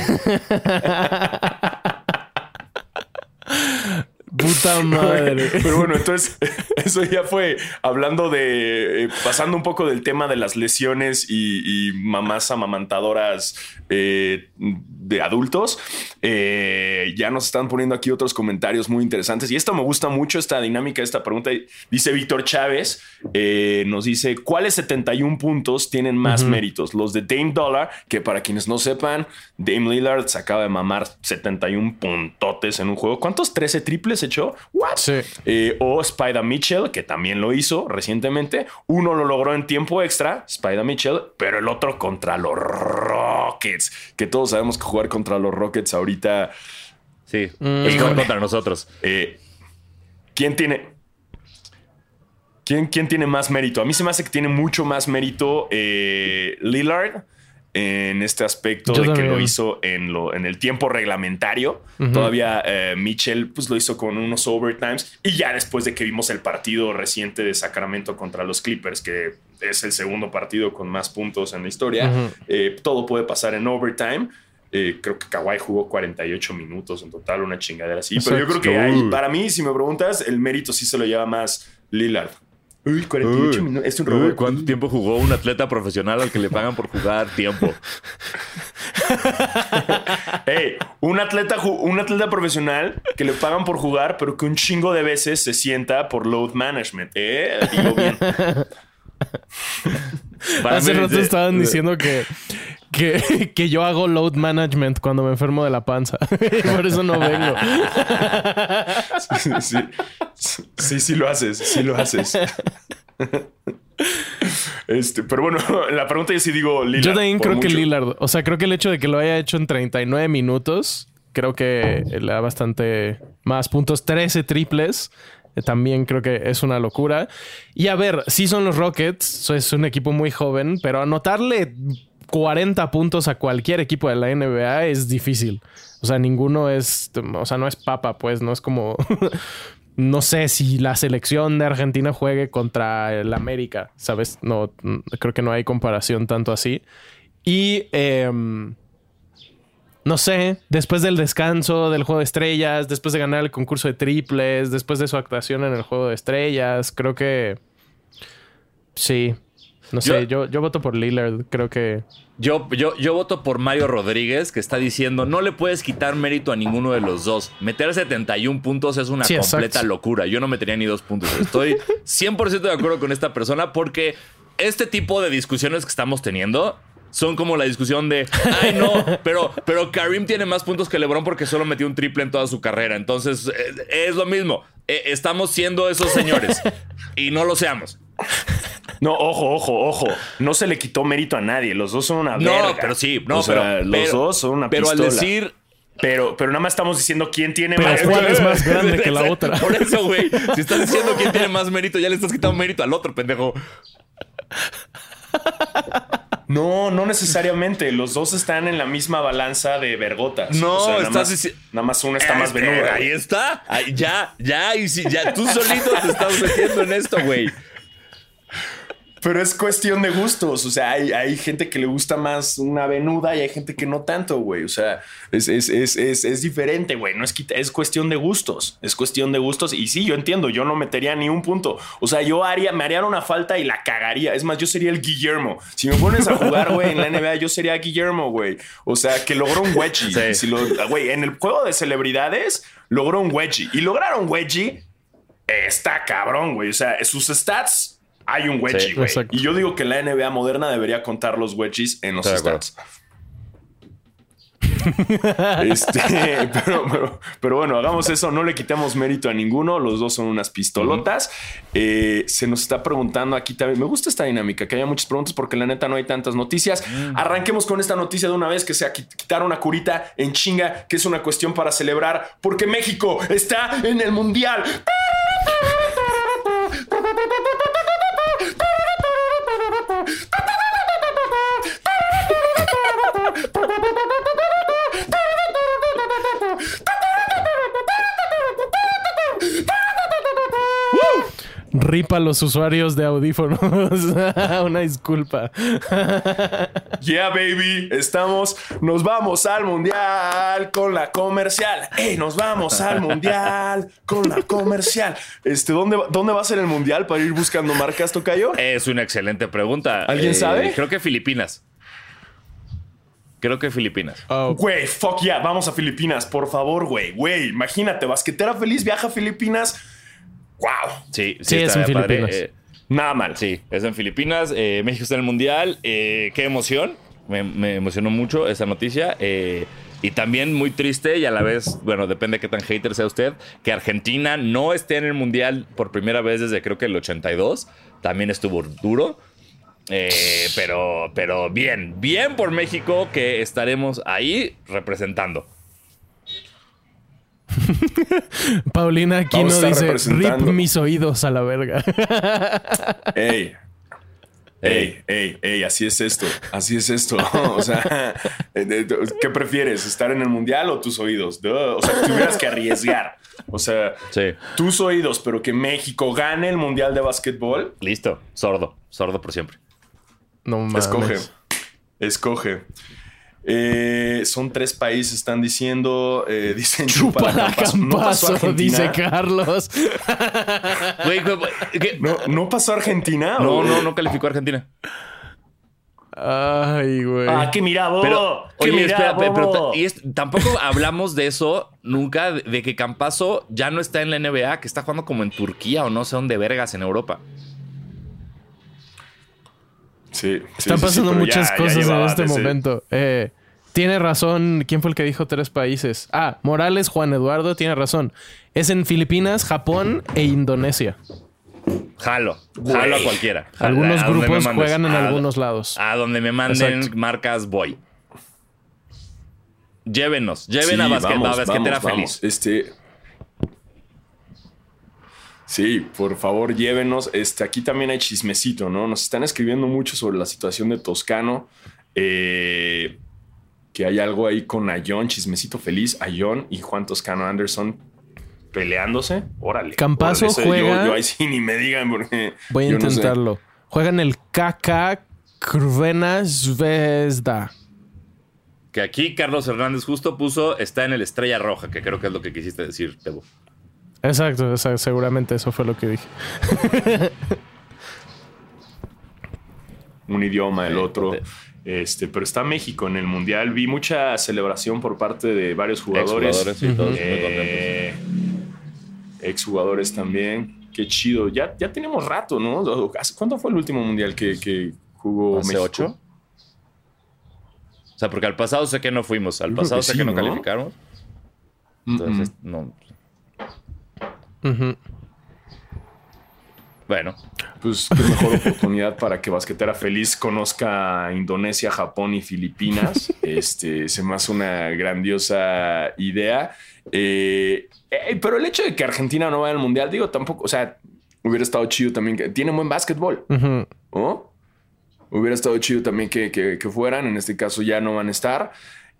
Puta [LAUGHS] madre. Pero bueno, entonces [LAUGHS] eso ya fue hablando de, eh, pasando un poco del tema de las lesiones y, y mamás amamantadoras eh, de adultos. Eh, ya nos están poniendo aquí otros comentarios muy interesantes y esto me gusta mucho, esta dinámica, esta pregunta. Dice Víctor Chávez, nos dice, ¿cuáles 71 puntos tienen más méritos? Los de Dame Dollar, que para quienes no sepan, Dame Lillard se acaba de mamar 71 puntotes en un juego. ¿Cuántos? ¿13 triples echó? ¿What? Sí. Eh, o Spider Mitchell, que también lo hizo recientemente. Uno lo logró en tiempo extra, Spider Mitchell, pero el otro contra los Rockets, que todos sabemos que jugar contra los Rockets ahorita. Sí, es jugar contra nosotros. eh, ¿Quién tiene? ¿Quién, ¿Quién tiene más mérito? A mí se me hace que tiene mucho más mérito eh, Lillard en este aspecto Yo de que lo hizo en, lo, en el tiempo reglamentario. Todavía eh, Mitchell pues, lo hizo con unos overtimes. Y ya después de que vimos el partido reciente de Sacramento contra los Clippers, que es el segundo partido con más puntos en la historia, eh, todo puede pasar en overtime. Eh, creo que Kawhi jugó 48 minutos en total, una chingadera así. Pero yo creo que ahí, para mí, si me preguntas, el mérito sí se lo lleva más Lillard. Uy, 48 Uy. minutos. Es un Uy, robot. ¿Cuánto tiempo jugó un atleta profesional al que le pagan por jugar tiempo? [LAUGHS] Ey, un atleta, un atleta profesional que le pagan por jugar, pero que un chingo de veces se sienta por load management. Eh, digo bien. [LAUGHS] Hace rato estaban diciendo que, que, [LAUGHS] que yo hago load management cuando me enfermo de la panza. [LAUGHS] Por eso no vengo. Sí, sí, sí, sí lo haces, sí lo haces. Este, pero bueno, [LAUGHS] la pregunta es si digo Lillard. Yo también creo que. Lillard. O sea, creo que el hecho de que lo haya hecho en 39 minutos, creo que le da bastante más puntos. 13 triples. eh, También creo que es una locura. Y a ver, sí son los Rockets. Es un equipo muy joven, pero anotarle 40 puntos a cualquier equipo de la NBA es difícil. O sea, ninguno es. O sea, no es papa, pues. No es como. [LAUGHS] No sé si la selección de Argentina juegue contra el América, ¿sabes? No, creo que no hay comparación tanto así. Y em, no sé, después del descanso del juego de estrellas, después de ganar el concurso de triples, después de su actuación en el juego de estrellas, creo que sí. No sé, yo, yo voto por Lillard. Creo que Yo, yo, yo voto por Mario Rodríguez, que está diciendo, no le puedes quitar mérito a ninguno de los dos. Meter 71 puntos es una Sí, completa exacto. locura. Yo no metería ni dos puntos. Estoy 100% de acuerdo con esta persona porque este tipo de discusiones que estamos teniendo son como la discusión de, ay no, pero, pero Karim tiene más puntos que LeBron porque solo metió un triple en toda su carrera. Entonces, eh, es lo mismo. Eh, estamos siendo esos señores y no lo seamos. No, ojo, ojo, ojo. No se le quitó mérito a nadie. Los dos son una No, verga. pero sí, no, O sea, pero, los pero- dos son una Pero pistola. al decir Pero, pero nada más estamos diciendo quién tiene Pero más. ¿cuál es más [LAUGHS] grande que la otra? Por eso, güey. Si estás diciendo quién tiene más mérito, ya le estás quitando mérito al otro, pendejo. No, no necesariamente. Los dos están en la misma balanza de vergotas. No, nada estás más, nada más una está más Este, venuda. Ahí está. Ahí, ya, ya. Y si, ya tú solito te estás metiendo en esto, güey. Pero es cuestión de gustos. O sea, hay, hay gente que le gusta más una venuda y hay gente que no tanto, güey. O sea, es, es, es, es, es diferente, güey. No es, es cuestión de gustos. Es cuestión de gustos. Y sí, yo entiendo, yo no metería ni un punto. O sea, yo haría, me harían una falta y la cagaría. Es más, yo sería el Guillermo. Si me pones a jugar, güey, en la NBA, yo sería Guillermo, güey. O sea, que logró un wedgie. Sí. Si lo, güey, en el juego de celebridades, logró un wedgie. Y lograr un wedgie está cabrón, güey. O sea, sus stats hay un wedgie, güey. y yo digo que la NBA moderna debería contar los wedgies en los stats. [LAUGHS] Este, [LAUGHS] pero, pero- pero bueno, hagamos eso, no le quitemos mérito a ninguno, los dos son unas pistolotas. Eh, se nos está preguntando aquí también, me gusta esta dinámica, que haya muchas preguntas porque la neta no hay tantas noticias. Arranquemos con esta noticia de una vez, que sea qui- quitar una curita en chinga, que es una cuestión para celebrar, porque México está en el Mundial. Ripa a los usuarios de audífonos. [LAUGHS] Una disculpa. Yeah, baby, estamos, nos vamos al mundial con la comercial. ¡Ey, nos vamos al mundial con la comercial! Este, ¿dónde, va- ¿Dónde va a ser el mundial para ir buscando marcas, Tocayo? Es una excelente pregunta. Eh, ¿Alguien sabe? Creo que Filipinas. Creo que Filipinas. Oh, Güey, fuck yeah, vamos a Filipinas, por favor, güey. Güey, imagínate, basquetera feliz viaja a Filipinas. ¡Wow! Sí, Sí, es en. Filipinas. Eh, Nada mal. sí, es en Filipinas. Eh, México está en el Mundial. Eh, qué emoción. Me, me emocionó mucho esa noticia. Eh, y también muy triste y a la vez, bueno, depende de qué tan hater sea usted, que Argentina no esté en el Mundial por primera vez desde creo que el 82. También estuvo duro. Eh, pero, pero bien, bien por México que estaremos ahí representando. [LAUGHS] Paulina Aquino dice: Rip mis oídos a la verga. [LAUGHS] Ey. Ey, ey, ey, así es esto, así es esto. [LAUGHS] O sea, eh, ¿qué prefieres? ¿Estar en el mundial o tus oídos? Duh. O sea, tuvieras que arriesgar. O sea, Sí. tus oídos, pero que México gane el mundial de básquetbol. Listo, sordo, sordo por siempre. No mames. Escoge. Escoge. Eh, son tres países, están diciendo. eh, [LAUGHS] dicen Chupa la Campazo. ¿No pasó Argentina? dice Carlos. [LAUGHS] ¿No, ¿No pasó Argentina? No, ¿O- no, no calificó a Argentina. Ay, güey. Ah, que mira, bobo. Pero, que oye, mira, espera, pe- pero, bobo. ta- y es- tampoco hablamos de eso nunca, de, de que Campazo ya no está en la NBA, que está jugando como en Turquía o no sé dónde vergas en Europa. Sí, sí, Están sí, sí, pasando muchas ya- ya cosas en este momento. Eh, tiene razón. ¿Quién fue el que dijo tres países? Ah, Morales, Juan Eduardo, tiene razón. Es en Filipinas, Japón e Indonesia. Jalo, jalo a cualquiera. Algunos A grupos juegan en A- algunos lados. A donde me manden Exacto. marcas, voy. Llévenos, lleven Sí, a, basquet- vamos, a basquetera vamos, feliz. vamos. Este. Sí, por favor, llévenos. Este, aquí también hay chismecito, ¿no? Nos están escribiendo mucho sobre la situación de Toscano. eh, que hay algo ahí con Ayón, chismecito feliz, Ayón y Juan Toscano Anderson peleándose. Órale. Campazo órale, juega- Yo, yo ahí sí ni me digan porque. Voy a yo no sé. intentarlo. Juegan el KK Krvena Zvezda. Que aquí Carlos Hernández justo puso está en el Estrella Roja, que creo que es lo que quisiste decir, Tebo. Exacto, o sea, seguramente eso fue lo que dije. [LAUGHS] un idioma, el otro. Este, pero está México en el mundial. Vi mucha celebración por parte de varios jugadores. Exjugadores y todos. Eh, exjugadores también. Qué chido. Ya, ya tenemos rato, ¿no? ¿Hace ¿Cuánto fue el último mundial que, que jugó ¿Hace México? ocho? O sea, porque al pasado sé que no fuimos, al pasado que sé sí, que no, ¿no? calificamos. Entonces, no. Bueno, Pues qué mejor oportunidad para que Basquetera Feliz conozca Indonesia, Japón y Filipinas. [LAUGHS] Este se me hace una grandiosa idea. Eh, eh, pero el hecho de que Argentina no vaya al mundial, digo, tampoco, o sea, hubiera estado chido también que tiene buen básquetbol. ¿no? Hubiera estado chido también que, que- que fueran. En este caso ya no van a estar.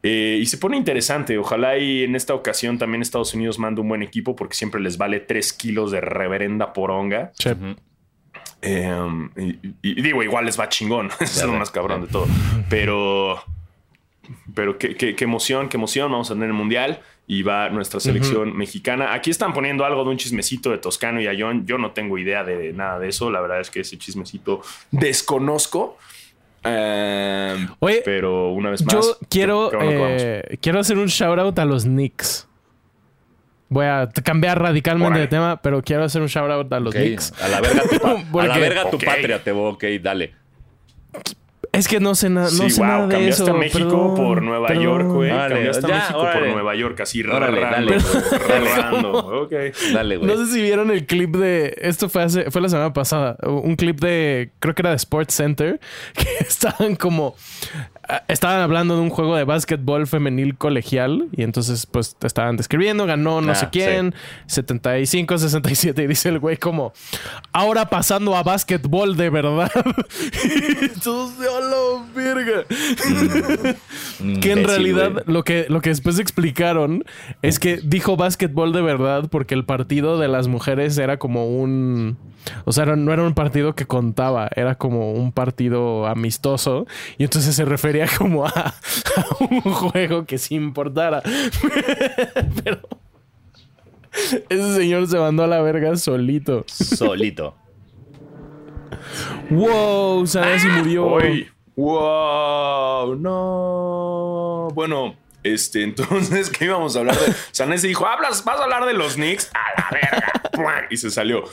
Eh, y se pone interesante. Ojalá y en esta ocasión también Estados Unidos manda un buen equipo porque siempre les vale 3 kilos de reverenda poronga. Sí. Eh, y, digo, igual les va chingón. [LAUGHS] Es lo más cabrón de todo. Pero, pero qué, qué- qué emoción, qué emoción. Vamos a tener el mundial y va nuestra selección mexicana. Aquí están poniendo algo de un chismecito de Toscano y Ayón. Yo no tengo idea de nada de eso. La verdad es que ese chismecito desconozco. Eh, Oye, pero una vez más, Yo quiero, eh, quiero hacer un shout out a los Knicks. voy a cambiar radicalmente de tema, pero quiero hacer un shout out a los Knicks. A la verga tu, pa- [LAUGHS] a la Porque- verga tu Ok. patria, Tebo. Ok, dale. Es que no sé, na- no Sí, sé wow, nada de cambiaste a México perdón, por Nueva perdón. York, güey. Cambiaste ya, a México órale. por Nueva York, así Órale, rando, dale. Dale. rando. [LAUGHS] [LAUGHS] Ok. Dale, güey. No sé si vieron el clip de. Esto fue hace, fue la semana pasada. Un clip de. Creo que era de Sports Center. [LAUGHS] Que estaban como. ah, Estaban hablando de un juego de básquetbol femenil colegial. Y entonces, pues, te estaban describiendo. Ganó no Ah, sé quién. 75, 67. Y dice el güey como. Ahora pasando a básquetbol de verdad. y hola, verga. Que en realidad lo que, lo que después explicaron es que dijo básquetbol de verdad porque el partido de las mujeres era como un... O sea, no era un partido que contaba, era como un partido amistoso y entonces se refería como a, [LAUGHS] a un juego que sí importara. [LAUGHS] Pero ese señor se mandó a la verga solito. Solito. ¡Wow! Sanasi murió. Hoy. Wow, no. Bueno, este, [LAUGHS] entonces, ¿qué íbamos a hablar de? Sanesi dijo, ¿hablas? ¿Vas a hablar de los Knicks? A la verga. [LAUGHS] y se salió.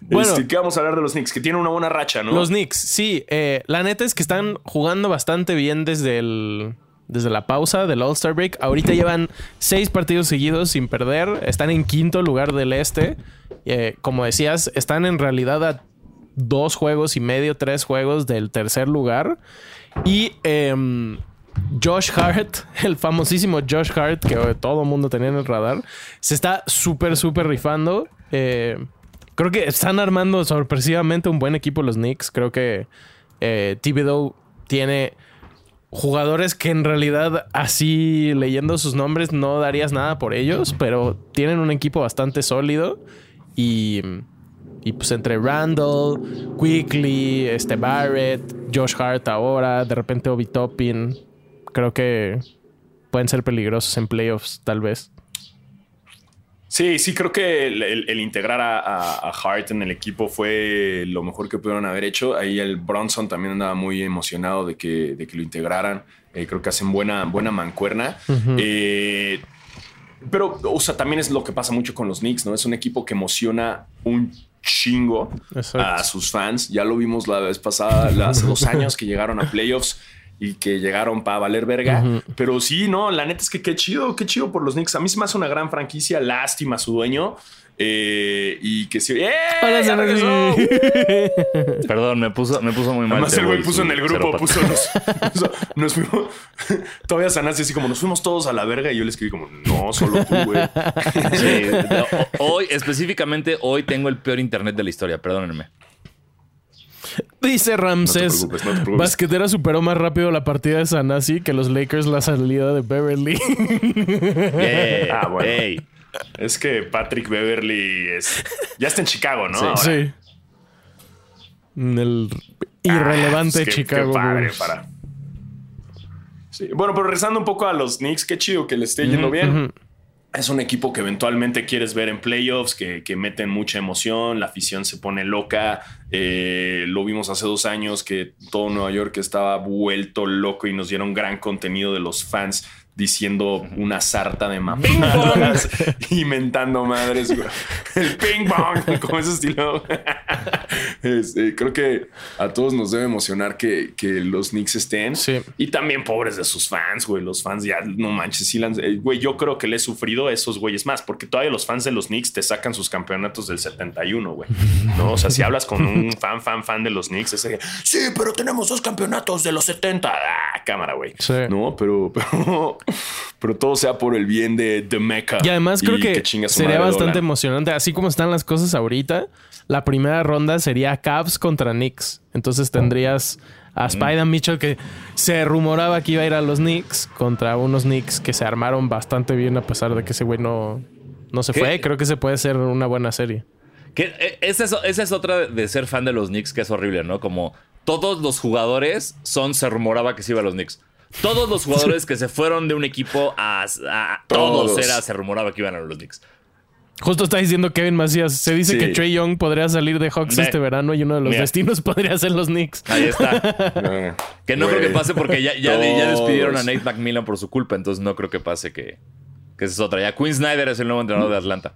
Bueno. Este, ¿Qué vamos a hablar de los Knicks? Que tienen una buena racha, ¿no? Los Knicks, sí. eh, la neta es que están jugando bastante bien desde el. Desde la pausa del All-Star Break. Ahorita llevan seis partidos seguidos sin perder. Están en quinto lugar del este. Eh, como decías, están en realidad a dos juegos y medio, tres juegos del tercer lugar. Y em, Josh Hart, [LAUGHS] el famosísimo Josh Hart, que todo el mundo tenía en el radar, se está súper, súper rifando. Eh, creo que están armando sorpresivamente un buen equipo los Knicks. Creo que eh, tiene jugadores que en realidad así leyendo sus nombres no darías nada por ellos, pero tienen un equipo bastante sólido y, y pues entre Randall, Quickly, este Barrett, Josh Hart ahora, de repente Obi Toppin, creo que pueden ser peligrosos en playoffs tal vez. Sí, sí, creo que el, el- el integrar a, a- a Hart en el equipo fue lo mejor que pudieron haber hecho. Ahí el Bronson también andaba muy emocionado de que, de que lo integraran. Eh, creo que hacen buena, buena mancuerna. Eh, pero, o sea, también es lo que pasa mucho con los Knicks, ¿no? Es un equipo que emociona un chingo Exacto. a sus fans. Ya lo vimos la vez pasada, hace dos [LAUGHS] años que llegaron a playoffs y que llegaron para valer verga. Pero sí, no, la neta es que qué chido, qué chido por los Knicks. A mí se me hace una gran franquicia, lástima su dueño. Eh, y que sí. ¡Eh! Hola, ¡Ya regresó! [LAUGHS] Perdón, me puso, me puso muy mal. Además, el güey puso en el grupo, puso los, [LAUGHS] puso- nos fuimos. [LAUGHS] Todavía Sanasi así como nos fuimos todos a la verga. Y yo le escribí como, no, solo tú, güey. Sí, no, hoy, específicamente, hoy tengo el peor internet de la historia, perdónenme. Dice Ramsés, preocupes, no te. Basquetera superó más rápido la partida de Sanasi que los Lakers la salida de Beverly. Yeah, Ah, bueno. Es que Patrick Beverly es. Ya está en Chicago, ¿no? Sí. Ahora. sí. En el irrelevante Ah, pues Chicago. Qué padre para. Sí, Bueno, pero regresando un poco a los Knicks, qué chido que le esté yendo bien. Es un equipo que eventualmente quieres ver en playoffs, que, que meten mucha emoción, la afición se pone loca. Eh, lo vimos hace dos años que todo Nueva York estaba vuelto loco y nos dieron gran contenido de los fans diciendo una sarta de mamadas y mentando [LAUGHS] madres. güey. El ping pong, [LAUGHS] como ese estilo. [LAUGHS] Este, creo que a todos nos debe emocionar que, que los Knicks estén. Sí. Y también pobres de sus fans, güey. Los fans ya no manches. sí eh, güey, yo creo que le he sufrido a esos güeyes más, porque todavía los fans de los Knicks te sacan sus campeonatos del 71, güey. No, o sea, si hablas con un fan, fan, fan de los Knicks, ese sí, pero tenemos dos campeonatos de los 70. Ah, cámara, güey. Sí. No, pero, pero, pero todo sea por el bien de The Mecca. Y además creo que, sería bastante emocionante. Así como están las cosas ahorita, la primera ronda sería Cavs contra Knicks. Entonces tendrías a Spider Mitchell que se rumoraba que iba a ir a los Knicks contra unos Knicks que se armaron bastante bien a pesar de que ese güey no, no se ¿Qué? fue. Creo que se puede ser una buena serie. Que, eh, esa, es, esa es otra de ser fan de los Knicks que es horrible, ¿no? Como todos los jugadores son, se rumoraba que se iba a los Knicks. Todos los jugadores que se fueron de un equipo a, a- todos, Todos. era, se rumoraba que iban a los Knicks. Justo está diciendo Kevin Macías. Se dice Sí. que Trey Young podría salir de Hawks este verano y uno de los Mira. destinos [LAUGHS] podría ser los Knicks. Ahí está. Que no creo que pase porque ya, ya, despidieron a Nate McMillan por su culpa, entonces no creo que pase que, Que esa es otra. Ya Quinn Snyder es el nuevo entrenador de Atlanta.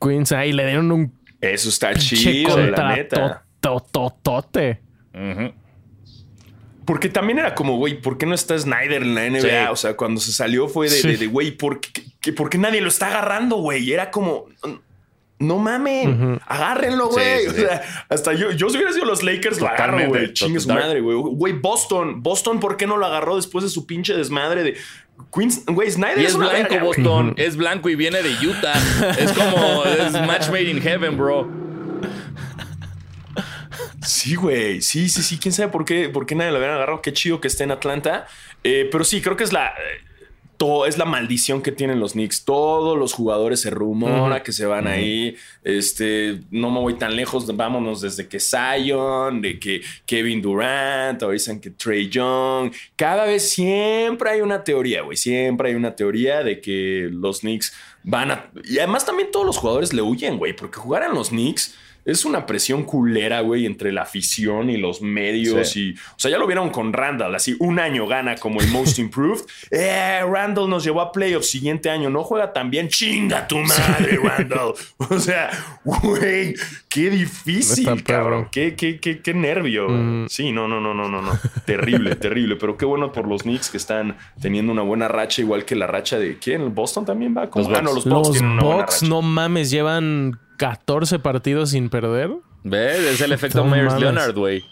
Queens ahí le dieron un Eso está chido, la neta. contratototote. Ujú. Porque también era como, güey, ¿por qué no está Snyder en la NBA? Sí. O sea, cuando se salió fue de, Sí. de, de, güey, ¿por qué, qué- por qué nadie lo está agarrando, güey? Era como, no mamen, agárrenlo, güey. Sí. O sea, hasta yo, yo si hubiera sido los Lakers, lo agarro, güey. Chingue su madre, güey. Güey, Boston, Boston, ¿por qué no lo agarró después de su pinche desmadre de Queens? Güey, Snyder Y es, blanco verga. Boston, es blanco y viene de Utah. Es como, es match made in heaven, bro. Sí, güey. Sí, sí, sí. Quién sabe por qué, por qué nadie lo habían agarrado. Qué chido que esté en Atlanta. Eh, pero sí, creo que es la. eh, to- es la maldición que tienen los Knicks. Todos los jugadores se rumora que se van ahí. Este, no me voy tan lejos. Vámonos desde que Zion, de que Kevin Durant, ahora dicen que Trey Young. Cada vez siempre hay una teoría, güey. Siempre hay una teoría de que los Knicks van a. Y además también todos los jugadores le huyen, güey. Porque jugar en los Knicks. Es una presión culera, güey, entre la afición y los medios. Sí. Y, o sea, ya lo vieron con Randall. Así, un año gana como el Most Improved. [LAUGHS] Eh, Randall nos llevó a playoffs. Siguiente año no juega tan bien. Chinga tu madre, Randall. [LAUGHS] O sea, güey, qué difícil, cabrón. Qué, qué, qué, qué nervio. güey. Sí, no, no, no, no, no, no. Terrible, [LAUGHS] terrible. Pero qué bueno por los Knicks que están teniendo una buena racha, igual que la racha de quién? ¿El Boston también va? Como, Los ah, no, los Bucks Los tienen una buena Bucks, racha. no mames, llevan 14 partidos sin perder. ¿Ves? Es el efecto Myers. Leonard, güey.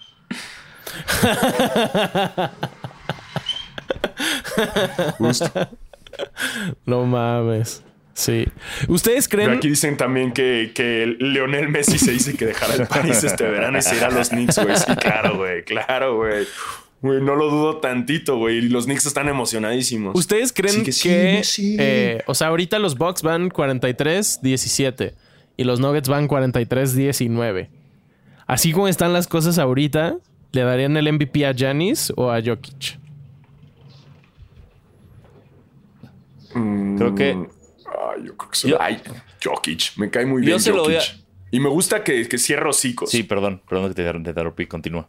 No mames. Sí. ¿Ustedes Pero creen? aquí dicen también que, que Leonel Messi se dice que dejará el París este verano y se irá a los Knicks, güey. Sí, claro, güey. Claro, güey. Güey, no lo dudo tantito, güey. Y los Knicks están emocionadísimos. ¿Ustedes creen Sí que, que sí, Messi. eh, o sea, ahorita los Bucks van 43-17 y los Nuggets van 43-19? Así como están las cosas ahorita, ¿le darían el MVP a Giannis o a Jokic? Creo que Ay, yo creo que se Yo- Ay, Jokic. Me cae muy Yo bien se Jokic. voy a- Y me gusta que, que cierre hocicos. Sí, perdón, perdón que te, te interrumpí. Continúa.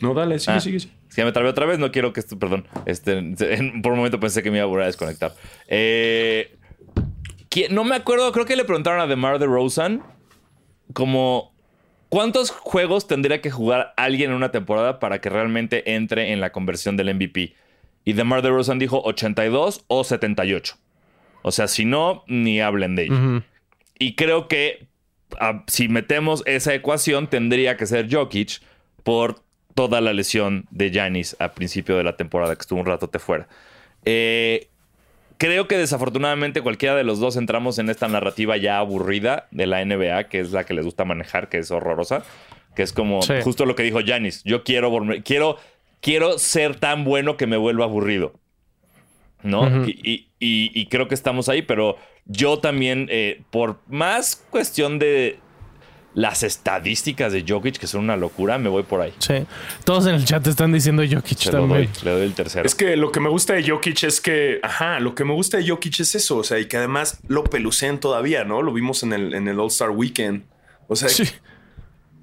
No, dale, sigue, Ah, sigue. sigue. Es que me trabé otra vez, no quiero que esto, perdón. Este, en- por un momento pensé que me iba a volver a desconectar. Eh, ¿quién- no me acuerdo, creo que le preguntaron a DeMar DeRozan como ¿cuántos juegos tendría que jugar alguien en una temporada para que realmente entre en la conversión del MVP? Y DeMar DeRozan dijo 82 o 78. O sea, si no, ni hablen de ello. Y creo que ah, si metemos esa ecuación, tendría que ser Jokic por toda la lesión de Giannis a principio de la temporada, que estuvo un ratote fuera. Eh, creo que desafortunadamente cualquiera de los dos entramos en esta narrativa ya aburrida de la NBA, que es la que les gusta manejar, que es horrorosa, que es como Sí. justo lo que dijo Giannis. Yo quiero, volver- quiero, quiero ser tan bueno que me vuelva aburrido. ¿no? Ujú. y, y- y- y creo que estamos ahí, pero yo también, eh, por más cuestión de las estadísticas de Jokic, que son una locura, me voy por ahí. Sí. Todos en el chat están diciendo Jokic Se lo doy, le doy el tercero. Es que lo que me gusta de Jokic es que, ajá, lo que me gusta de Jokic es eso, o sea, y que además lo pelucean todavía, ¿no? Lo vimos en el, en el All-Star Weekend. O sea, Sí.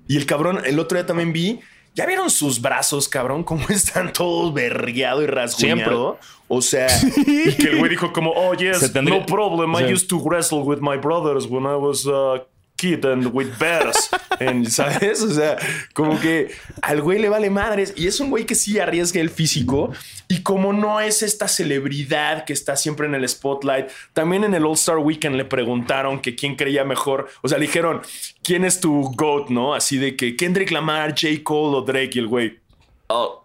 y el cabrón, el otro día también vi, ¿ya vieron sus brazos, cabrón? Cómo [LAUGHS] están todos berreado y rasguñado. O sea, y que el güey dijo como, oh, yes, tendría- no problem. I used to wrestle with my brothers when I was a and with bears. And, ¿Sabes? O sea, como que al güey le vale madres. Y es un güey que sí arriesga el físico. Y como no es esta celebridad que está siempre en el spotlight, también en el All-Star Weekend le preguntaron que quién creía mejor. O sea, le dijeron, ¿quién es tu GOAT, no? Así de que Kendrick Lamar, J. Cole o Drake. Y el güey, oh,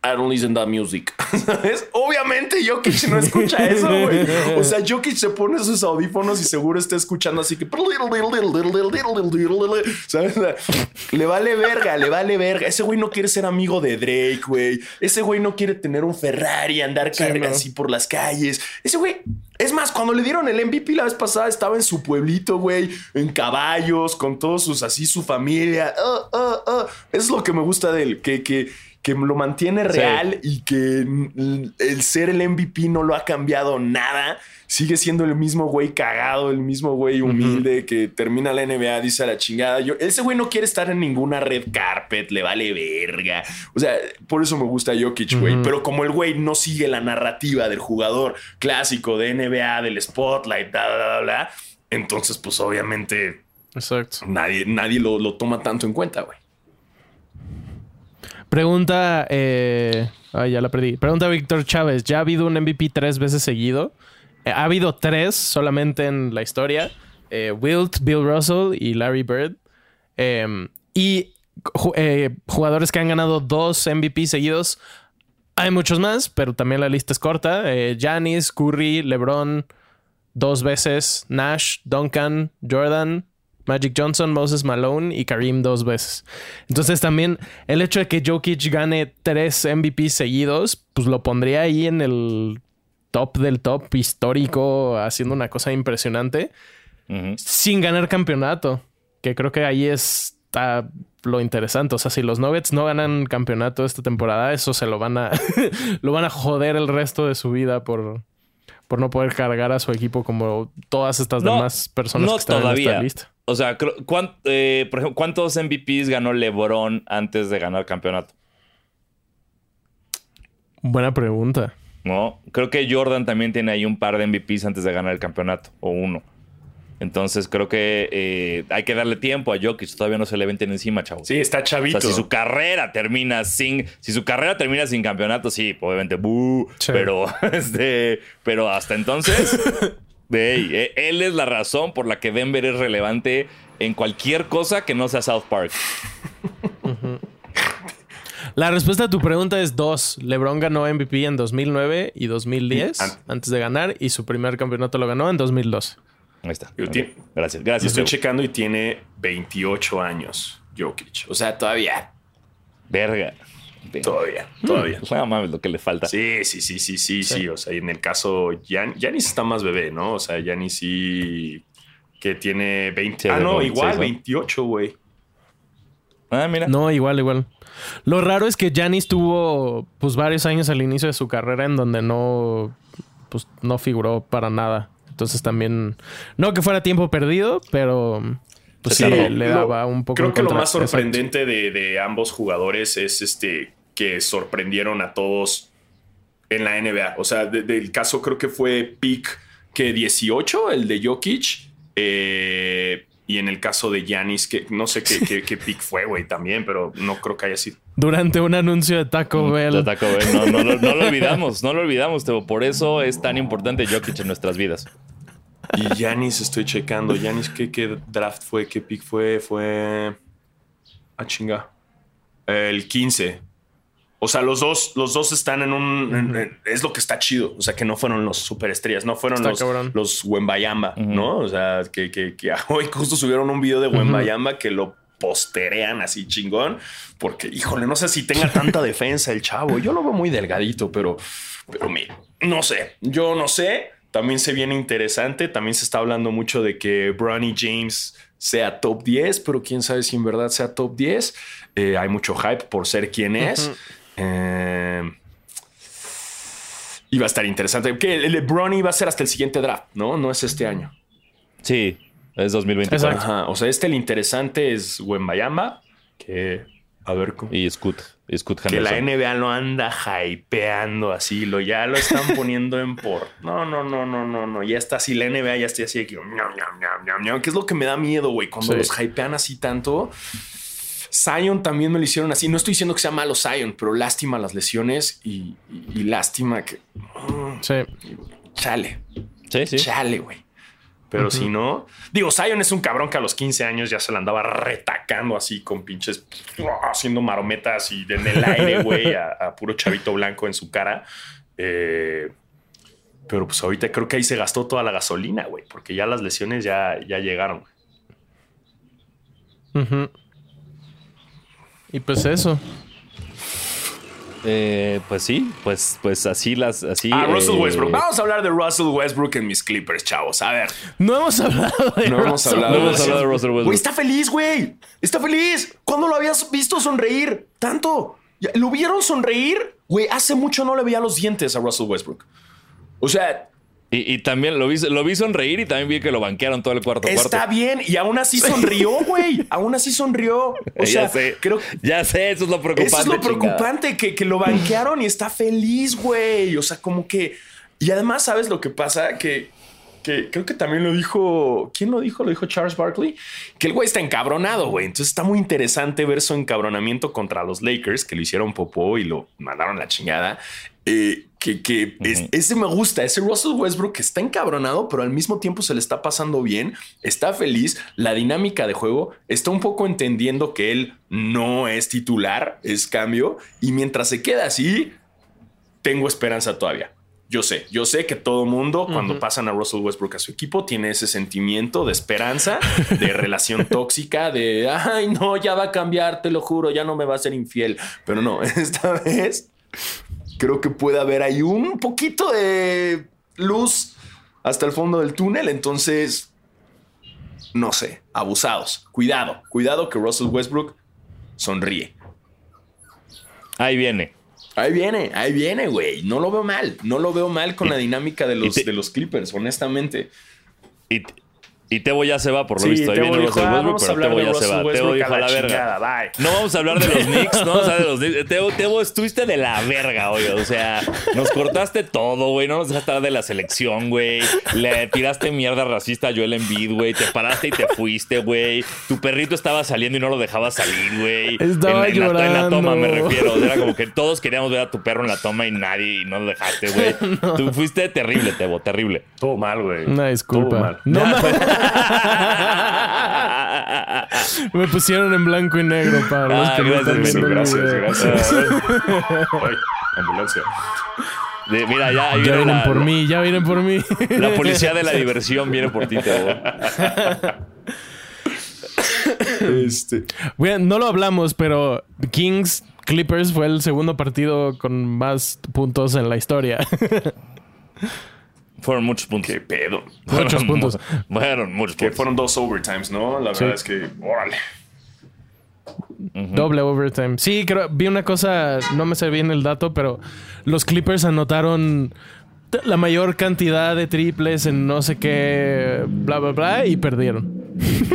I don't listen to that music. [LAUGHS] ¿Sabes? Obviamente Jokic no escucha eso, güey. O sea, Jokic se pone sus audífonos y seguro está escuchando así que... ¿Sabes? Le vale verga, le vale verga. Ese güey no quiere ser amigo de Drake, güey. Ese güey no quiere tener un Ferrari, andar carga no. así por las calles. Ese güey... Es más, cuando le dieron el MVP la vez pasada, estaba en su pueblito, güey, en caballos, con todos sus, así, su familia. Ah. Es lo que me gusta de él, que, que, que lo mantiene real y que el ser el MVP no lo ha cambiado nada. Sigue siendo el mismo güey cagado, el mismo güey humilde que termina la NBA, dice a la chingada. Yo, ese güey no quiere estar en ninguna red carpet, le vale verga. O sea, por eso me gusta Jokic, güey. Pero como el güey no sigue la narrativa del jugador clásico de NBA, del spotlight, bla, bla, bla, bla, entonces, pues obviamente Exacto. nadie, nadie lo, lo toma tanto en cuenta, güey. Pregunta. Eh... Ay, ya la perdí. Pregunta Víctor Chávez. ¿Ya ha habido un MVP tres veces seguido? Eh, ha habido tres solamente en la historia. Eh, Wilt, Bill Russell y Larry Bird. Eh, y eh, jugadores que han ganado dos MVP seguidos. Hay muchos más, pero también la lista es corta. Giannis, Curry, LeBron dos veces. Nash, Duncan, Jordan, Magic Johnson, Moses Malone y Kareem dos veces. Entonces también el hecho de que Jokic gane tres MVP seguidos, pues lo pondría ahí en el top del top histórico, haciendo una cosa impresionante, sin ganar campeonato. Que creo que ahí está lo interesante. O sea, si los Nuggets no ganan campeonato esta temporada, eso se lo van a, [LAUGHS] lo van a joder el resto de su vida por, por no poder cargar a su equipo como todas estas No, demás personas no que están en todavía. esta lista. O sea, creo- ¿cuán- eh, por ejemplo, ¿cuántos MVPs ganó LeBron antes de ganar campeonato? Buena pregunta. ¿No? Creo que Jordan también tiene ahí un par de MVPs antes de ganar el campeonato, o uno. Entonces creo que eh, hay que darle tiempo a Jokic. Todavía no se le venten encima, chavo. Sí, está O chavito. sea, si su carrera termina sin. Si su carrera termina sin campeonato, sí, obviamente. Sí. Pero, [LAUGHS] este, pero hasta entonces, [LAUGHS] eh, él es la razón por la que Denver es relevante en cualquier cosa que no sea South Park. La respuesta a tu pregunta es dos. LeBron ganó MVP en 2009 y 2010 Sí, an- antes de ganar y su primer campeonato lo ganó en 2012. Ahí está. Gracias, Yo gracias. estoy checando y tiene 28 años, Jokic. O sea, todavía, Verga. Todavía, todavía. No mames lo que le falta. Sí, sí, sí, sí, sí, sí. O sea, y en el caso, Yan- Yanis está más bebé, ¿no? O sea, Yanis sí que tiene 20. Sí, ah, no, 26, igual, ¿no? 28, güey. Ah, mira. No, igual, igual. Lo raro es que Giannis tuvo pues varios años al inicio de su carrera en donde no pues no figuró para nada. Entonces también no que fuera tiempo perdido, pero pues sí, Sí, le, le Lo- daba un poco Creo que lo más sorprendente de, de ambos jugadores es este que sorprendieron a todos en la NBA. O sea, de- del caso creo que fue pick que 18, el de Jokic. eh, y en el caso de Giannis, que no sé qué, qué, qué pick fue, güey, también, pero no creo que haya sido. Durante un anuncio de Taco Bell. De Taco Bell. No, no, lo- no lo olvidamos, no lo olvidamos, Teo. Por eso es tan importante Jokic en nuestras vidas. Y Giannis, estoy checando. Giannis, ¿qué, ¿qué draft fue? ¿Qué pick fue? Fue. Ah, chinga. El 15. O sea, los dos, los dos están en un. en- en- es lo que está chido. O sea, que no fueron los superestrellas, no fueron Está los, cabrón. los Wembayamba, ¿no? O sea, que, que, que [LAUGHS] hoy justo subieron un video de Wembayamba que lo posterean así chingón. Porque, híjole, no sé si tenga [LAUGHS] tanta defensa el chavo. Yo lo veo muy delgadito, pero, pero mira, no sé. Yo no sé. También se viene interesante. También se está hablando mucho de que Bronny James sea top 10, pero quién sabe si en verdad sea top 10. Eh, hay mucho hype por ser quien es. Eh, va a estar interesante. Que Bronny va a ser hasta el siguiente draft, ¿no? No es este año. Sí, es 2024. Exacto. Ajá. O sea, este el interesante es Wembayamba, que a ver cómo. Y Scoot, Scoot Que la. NBA lo anda hypeando así, lo ya lo están [LAUGHS] poniendo en por. No, no, no, no, no, no. Ya está así, la NBA ya está así que. es lo que me da miedo, güey. Cuando Sí. los hypean así tanto. Zion también me lo hicieron así. No estoy diciendo que sea malo Zion, pero lástima las lesiones y, y- y lástima que. mm, Sí. chale, Sí, sí. chale, güey. Pero si no, digo, Zion es un cabrón que a los 15 años ya se la andaba retacando así con pinches haciendo marometas y en el aire, [LAUGHS] güey, a, a puro chavito blanco en su cara. Eh, pero pues ahorita creo que ahí se gastó toda la gasolina, güey, porque ya las lesiones ya, ya llegaron. Ujú. Y pues eso. Eh, pues sí, pues, pues así las. Así, Ah, Russell eh, Westbrook. Vamos a hablar de Russell Westbrook en mis Clippers, chavos. A ver. No hemos hablado de No hemos Russell hablado, No hemos hablado de Russell Westbrook. Güey, está feliz, güey. Está feliz. ¿Cuándo lo habías visto sonreír tanto? ¿Lo vieron sonreír? Güey, hace mucho no le veía los dientes a Russell Westbrook. O sea, Y, y también lo vi, lo vi sonreír y también vi que lo banquearon todo el cuarto está cuarto. bien y aún así sonrió, [LAUGHS] güey. aún así sonrió. O sea, ya sé. creo Ya sé, eso es lo preocupante. Eso es lo chingada. preocupante, que, que lo banquearon y está feliz, güey. O sea, como que. Y además, ¿sabes lo que pasa? Que, que creo que también lo dijo. ¿Quién lo dijo? Lo dijo Charles Barkley. Que el güey está encabronado, güey. Entonces está muy interesante ver su encabronamiento contra los Lakers, que lo hicieron popó y lo mandaron la chingada. Eh, que que es- ese me gusta, ese Russell Westbrook que está encabronado, pero al mismo tiempo se le está pasando bien, está feliz, la dinámica de juego está un poco entendiendo que él no es titular, es cambio, y mientras se queda así, tengo esperanza todavía. Yo sé, yo sé que todo mundo cuando pasan a Russell Westbrook a su equipo tiene ese sentimiento de esperanza, de [LAUGHS] relación tóxica, de, ay, no, ya va a cambiar, te lo juro, ya no me va a ser infiel. Pero no, [LAUGHS] esta vez creo que puede haber ahí un poquito de luz hasta el fondo del túnel. Entonces, no sé, abusados. Cuidado, cuidado que Russell Westbrook sonríe. Ahí viene. Ahí viene, ahí viene, güey. No lo veo mal. No lo veo mal con la dinámica de los, te- de los Clippers, honestamente. Y, y Tebo ya se va, por lo Sí, visto. Ahí viene dijo, Russell "Ah, Westbrook, vamos pero Tebo ya se va. Tebo dijo a la la verga. chingada, bye". No vamos a hablar de los [LAUGHS] Knicks, no vamos a hablar de los Knicks. Tebo, Tebo, estuviste de la verga, oye. O sea, nos cortaste todo, güey. No nos dejaste hablar de la selección, güey. Le tiraste mierda racista a Joel Embiid, güey. Te paraste y te fuiste, güey. Tu perrito estaba saliendo y no lo dejabas salir, güey. Estaba en, la- en la, en la toma, me refiero. O sea, era como que todos queríamos ver a tu perro en la toma y nadie y no lo dejaste, güey. [LAUGHS] Tú fuiste terrible, Tebo, terrible. Todo mal, güey. Una Todo disculpa. mal. No ma- me pusieron en blanco y negro para los Ah, que no gracias, están Gracias, gracias. [LAUGHS] Ay, ambulancia. De- mira, ya, vienen la- por mí, ya vienen por mí. La policía de la diversión viene por ti. Este. Bueno, no lo hablamos, pero Kings Clippers fue el segundo partido con más puntos en la historia. Fueron muchos puntos. Qué pedo. Muchos puntos. mu- Fueron muchos Que puntos. fueron dos overtimes, ¿no? La verdad es que, órale. Doble overtime. Sí, creo, vi una cosa, no me sé bien el dato, pero los Clippers anotaron la mayor cantidad de triples en no sé qué, bla, bla, bla, y perdieron.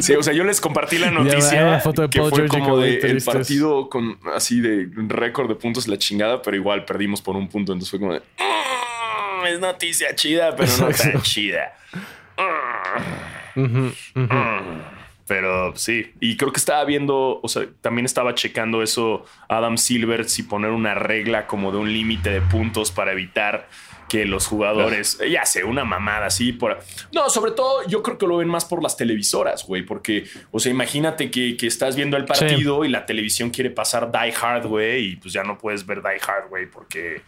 Sí, o sea, yo les compartí la [LAUGHS] noticia una foto de que Paul fue George como de el partido con así de récord de puntos la chingada, pero igual perdimos por un punto, entonces fue como de "Mm, es noticia chida, pero no tan chida. Pero sí, y creo que estaba viendo, o sea, también estaba checando eso Adam Silver, si poner una regla como de un límite de puntos para evitar que los jugadores, ya sé, una mamada así. Por... No, sobre todo yo creo que lo ven más por las televisoras, güey, porque, o sea, imagínate que, que estás viendo el partido y la televisión quiere pasar Die Hard, güey, y pues ya no puedes ver Die Hard, güey, porque...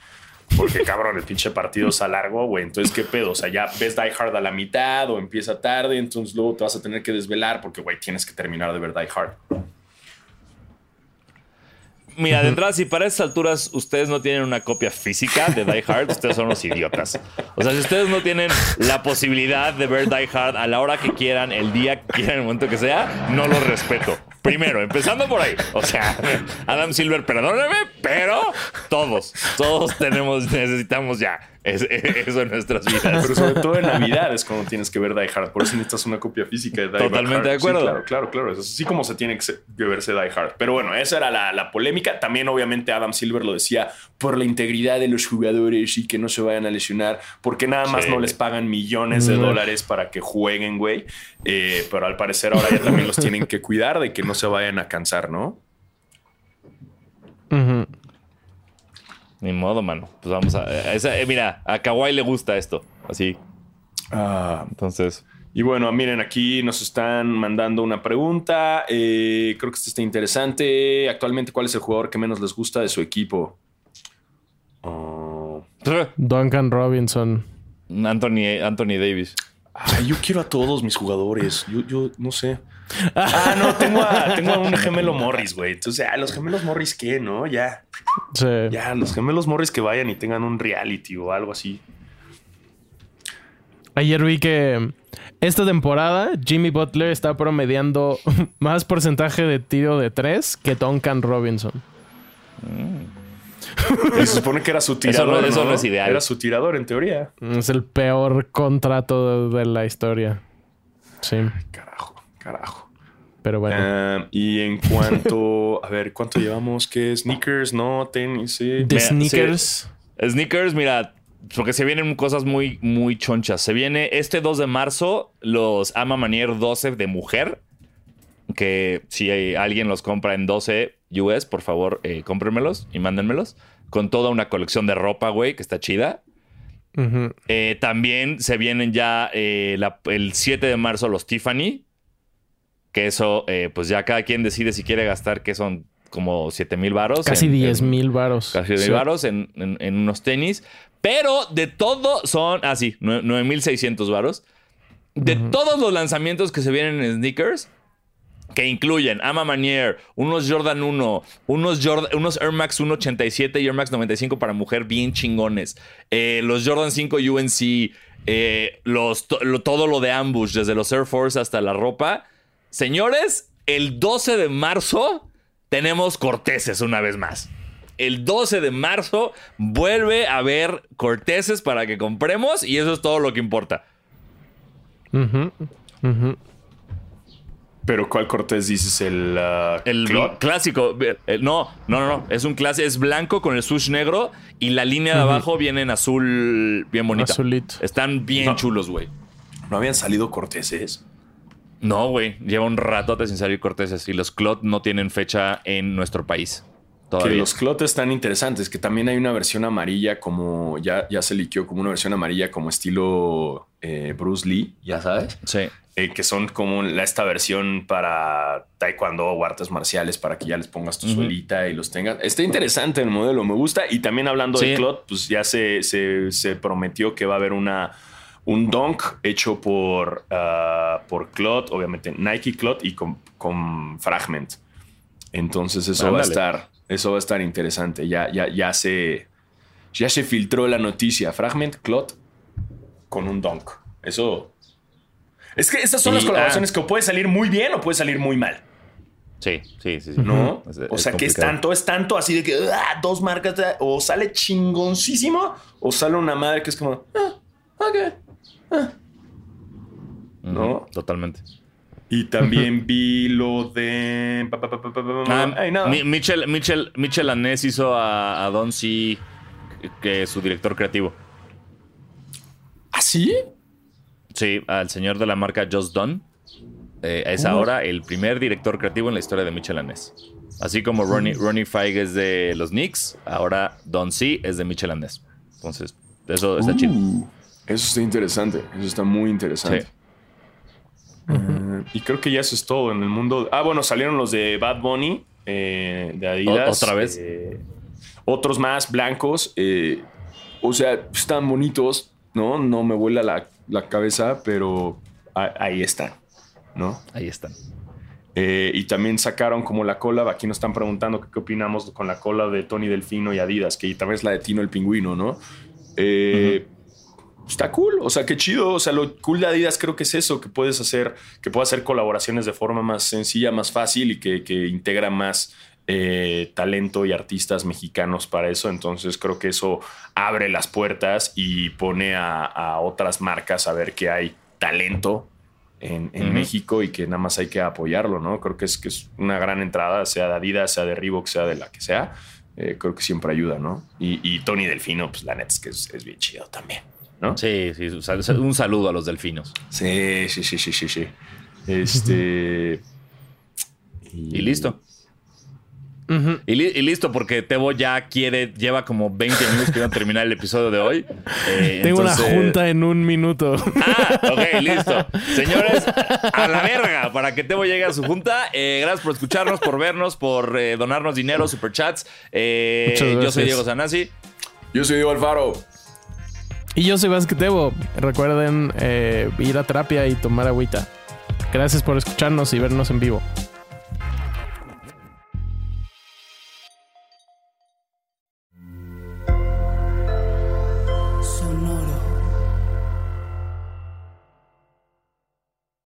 Porque cabrón, el pinche partido está largo, güey. Entonces, ¿qué pedo? O sea, ya ves Die Hard a la mitad o empieza tarde, entonces luego te vas a tener que desvelar porque, güey, tienes que terminar de ver Die Hard. Mira, de entrada, si para estas alturas ustedes no tienen una copia física de Die Hard, ustedes son los idiotas. O sea, si ustedes no tienen la posibilidad de ver Die Hard a la hora que quieran, el día que quieran, el momento que sea, no los respeto. Primero, empezando por ahí. O sea, Adam Silver, perdóname, pero todos, todos tenemos, necesitamos ya es- [LAUGHS] eso en nuestras vidas. Pero sobre todo en Navidad es cuando tienes que ver Die Hard. Por eso necesitas una copia física de Die Totalmente Hard. de acuerdo. Sí, claro, claro, claro. Es así como se tiene que, se- que verse Die Hard. Pero bueno, esa era la, la polémica. También, obviamente, Adam Silver lo decía por la integridad de los jugadores y que no se vayan a lesionar, porque nada más Sí. no les pagan millones de dólares para que jueguen, güey. Eh, pero al parecer ahora ya también los tienen que cuidar de que no se vayan a cansar, ¿no? Ujú. Ni modo, mano. Pues vamos a. esa- eh, mira, a Kawhi le gusta esto. Así. Ah, Entonces. Y bueno, miren, aquí nos están mandando una pregunta. Eh, creo que esta está interesante. Actualmente, ¿cuál es el jugador que menos les gusta de su equipo? Oh. Duncan Robinson. Anthony, Anthony Davis. Ay, yo quiero a todos mis jugadores. Yo, yo no sé. Ah, no, [LAUGHS] tengo a, tengo a un gemelo Morris, güey. Entonces, ah, los gemelos Morris, ¿qué? ¿No? Ya. Sí. Ya, los gemelos Morris que vayan y tengan un reality o algo así. Ayer vi que esta temporada Jimmy Butler está promediando [LAUGHS] más porcentaje de tiro de tres que Duncan Robinson. [LAUGHS] Y se supone que era su Eso tirador. no- eso no es ideal. Era su tirador, en teoría. Es el peor contrato de, de la historia. Sí, Carajo, carajo. pero bueno. Ah, y en cuanto. a ver, ¿cuánto llevamos? ¿Qué? ¿Sneakers? ¿No? ¿Tenis? Sí. Mira, Sneakers. Sneakers, mira, porque se vienen cosas muy, muy chonchas. Se viene este 2 de marzo los Ama Manier 12 de mujer. Que si hay- alguien los compra en 12 US, por favor, eh, cómprenmelos y mándenmelos. Con toda una colección de ropa, güey, que está chida. Eh, también se vienen ya eh, la- el 7 de marzo los Tiffany. Que eso, eh, pues ya cada quien decide si quiere gastar, que son como 7 mil varos. Casi en- 10 en- mil varos. Casi de Sí. varos en, en- en unos tenis. Pero de todo son. Ah, sí, 9600 varos. De todos los lanzamientos que se vienen en sneakers, que incluyen Ama Manier, unos Jordan 1, unos, Jordan, unos Air Max 187 y Air Max 95 para mujer bien chingones. eh, los Jordan 5 UNC, eh, los, to- lo- todo lo de Ambush, desde los Air Force hasta la ropa. Señores, el 12 de marzo tenemos corteses una vez más. El 12 de marzo vuelve a haber corteses para que compremos y eso es todo lo que importa. Ujú. Ujú. Pero ¿cuál Cortés dices? El. ah, El Clot? clásico. eh, No, no, no, no. Es un clase, es blanco con el swoosh negro y la línea de abajo viene en azul bien bonita. Azulito. Están bien No. chulos, güey. ¿No habían salido Corteses? No, güey. Lleva un ratote sin salir corteses y los clot no tienen fecha en nuestro país. Que los clot están interesantes, que también hay una versión amarilla como, ya, ya se liqueó como una versión amarilla como estilo eh, Bruce Lee, ya sabes, Sí. Eh, que son como esta versión para taekwondo o artes marciales para que ya les pongas tu suelita y los tengas. Está interesante el modelo, me gusta. Y también hablando Sí. de clot, pues ya se, se, se prometió que va a haber una... Un dunk hecho por, ah, por Clot, obviamente Nike Clot y con, con Fragment. Entonces eso va a estar, eso va a estar interesante. Ya, ya, ya se, ya se filtró la noticia. Fragment Clot con un donk. Eso. Es que esas son Y, las colaboraciones ah. que o puede salir muy bien o puede salir muy mal. Sí, sí, sí. sí. ¿No? Es- o es sea, que es tanto, es tanto así de que ah, dos marcas, ah, o sale chingoncísimo, o sale una madre que es como, ah, ok. ¿no? Totalmente. Y también vi lo de. pa, pa, pa, pa, pa, pa, Ah, ay, no. Mi- Michel, Michel, Michel Anés hizo a, a Don C, que es su director creativo. ¿Ah, sí? Sí, al señor de la marca Just Done. Eh, es ahora el primer director creativo en la historia de Michel Anés. Así como Ronnie, Ronnie Feig es de los Knicks, ahora Don C es de Michel Anés. Entonces, eso está chido. Uh, Eso está interesante. Eso está muy interesante. Sí. Eh, y creo que ya eso es todo en el mundo. Ah, bueno, salieron los de Bad Bunny, eh, de Adidas. ¿Otra vez? eh, otros más blancos. eh, o sea, están bonitos, ¿no? No me vuela la, la cabeza, pero ahí están, ¿no? Ahí están. Eh, y también sacaron como la cola. Aquí nos están preguntando que qué opinamos con la cola de Tony Delfino y Adidas, que también es la de Tino el pingüino, ¿no? Eh, Está cool, o sea, qué chido. O sea, lo cool de Adidas creo que es eso, que puedes hacer, que puedes hacer colaboraciones de forma más sencilla, más fácil y que, que integra más eh, talento y artistas mexicanos para eso. Entonces creo que eso abre las puertas y pone a, a otras marcas a ver que hay talento en. México y que nada más hay que apoyarlo, ¿no? Creo que es, que es una gran entrada, sea de Adidas, sea de Reebok, sea de la que sea. Eh, creo que siempre ayuda, ¿no? Y, y Tony Delfino, pues la neta es que es, es bien chido también, ¿no? Sí, sí. Un saludo a los delfinos. Sí, sí, sí, sí, sí, sí. Este. [LAUGHS] Y listo. Y, li- y listo, porque Tebo ya quiere, lleva como 20 minutos que iban a terminar el episodio de hoy. [LAUGHS] Eh, Tengo entonces- una junta en un minuto. Ah, ok, listo. Señores, a la verga, para que Tebo llegue a su junta. Eh, gracias por escucharnos, por vernos, por eh, donarnos dinero, superchats. Eh, yo soy. Diego Sanasi. Yo soy Diego Alfaro. Y yo soy Vázquez Tebo. Recuerden eh, ir a terapia y tomar agüita. Gracias por escucharnos y vernos en vivo.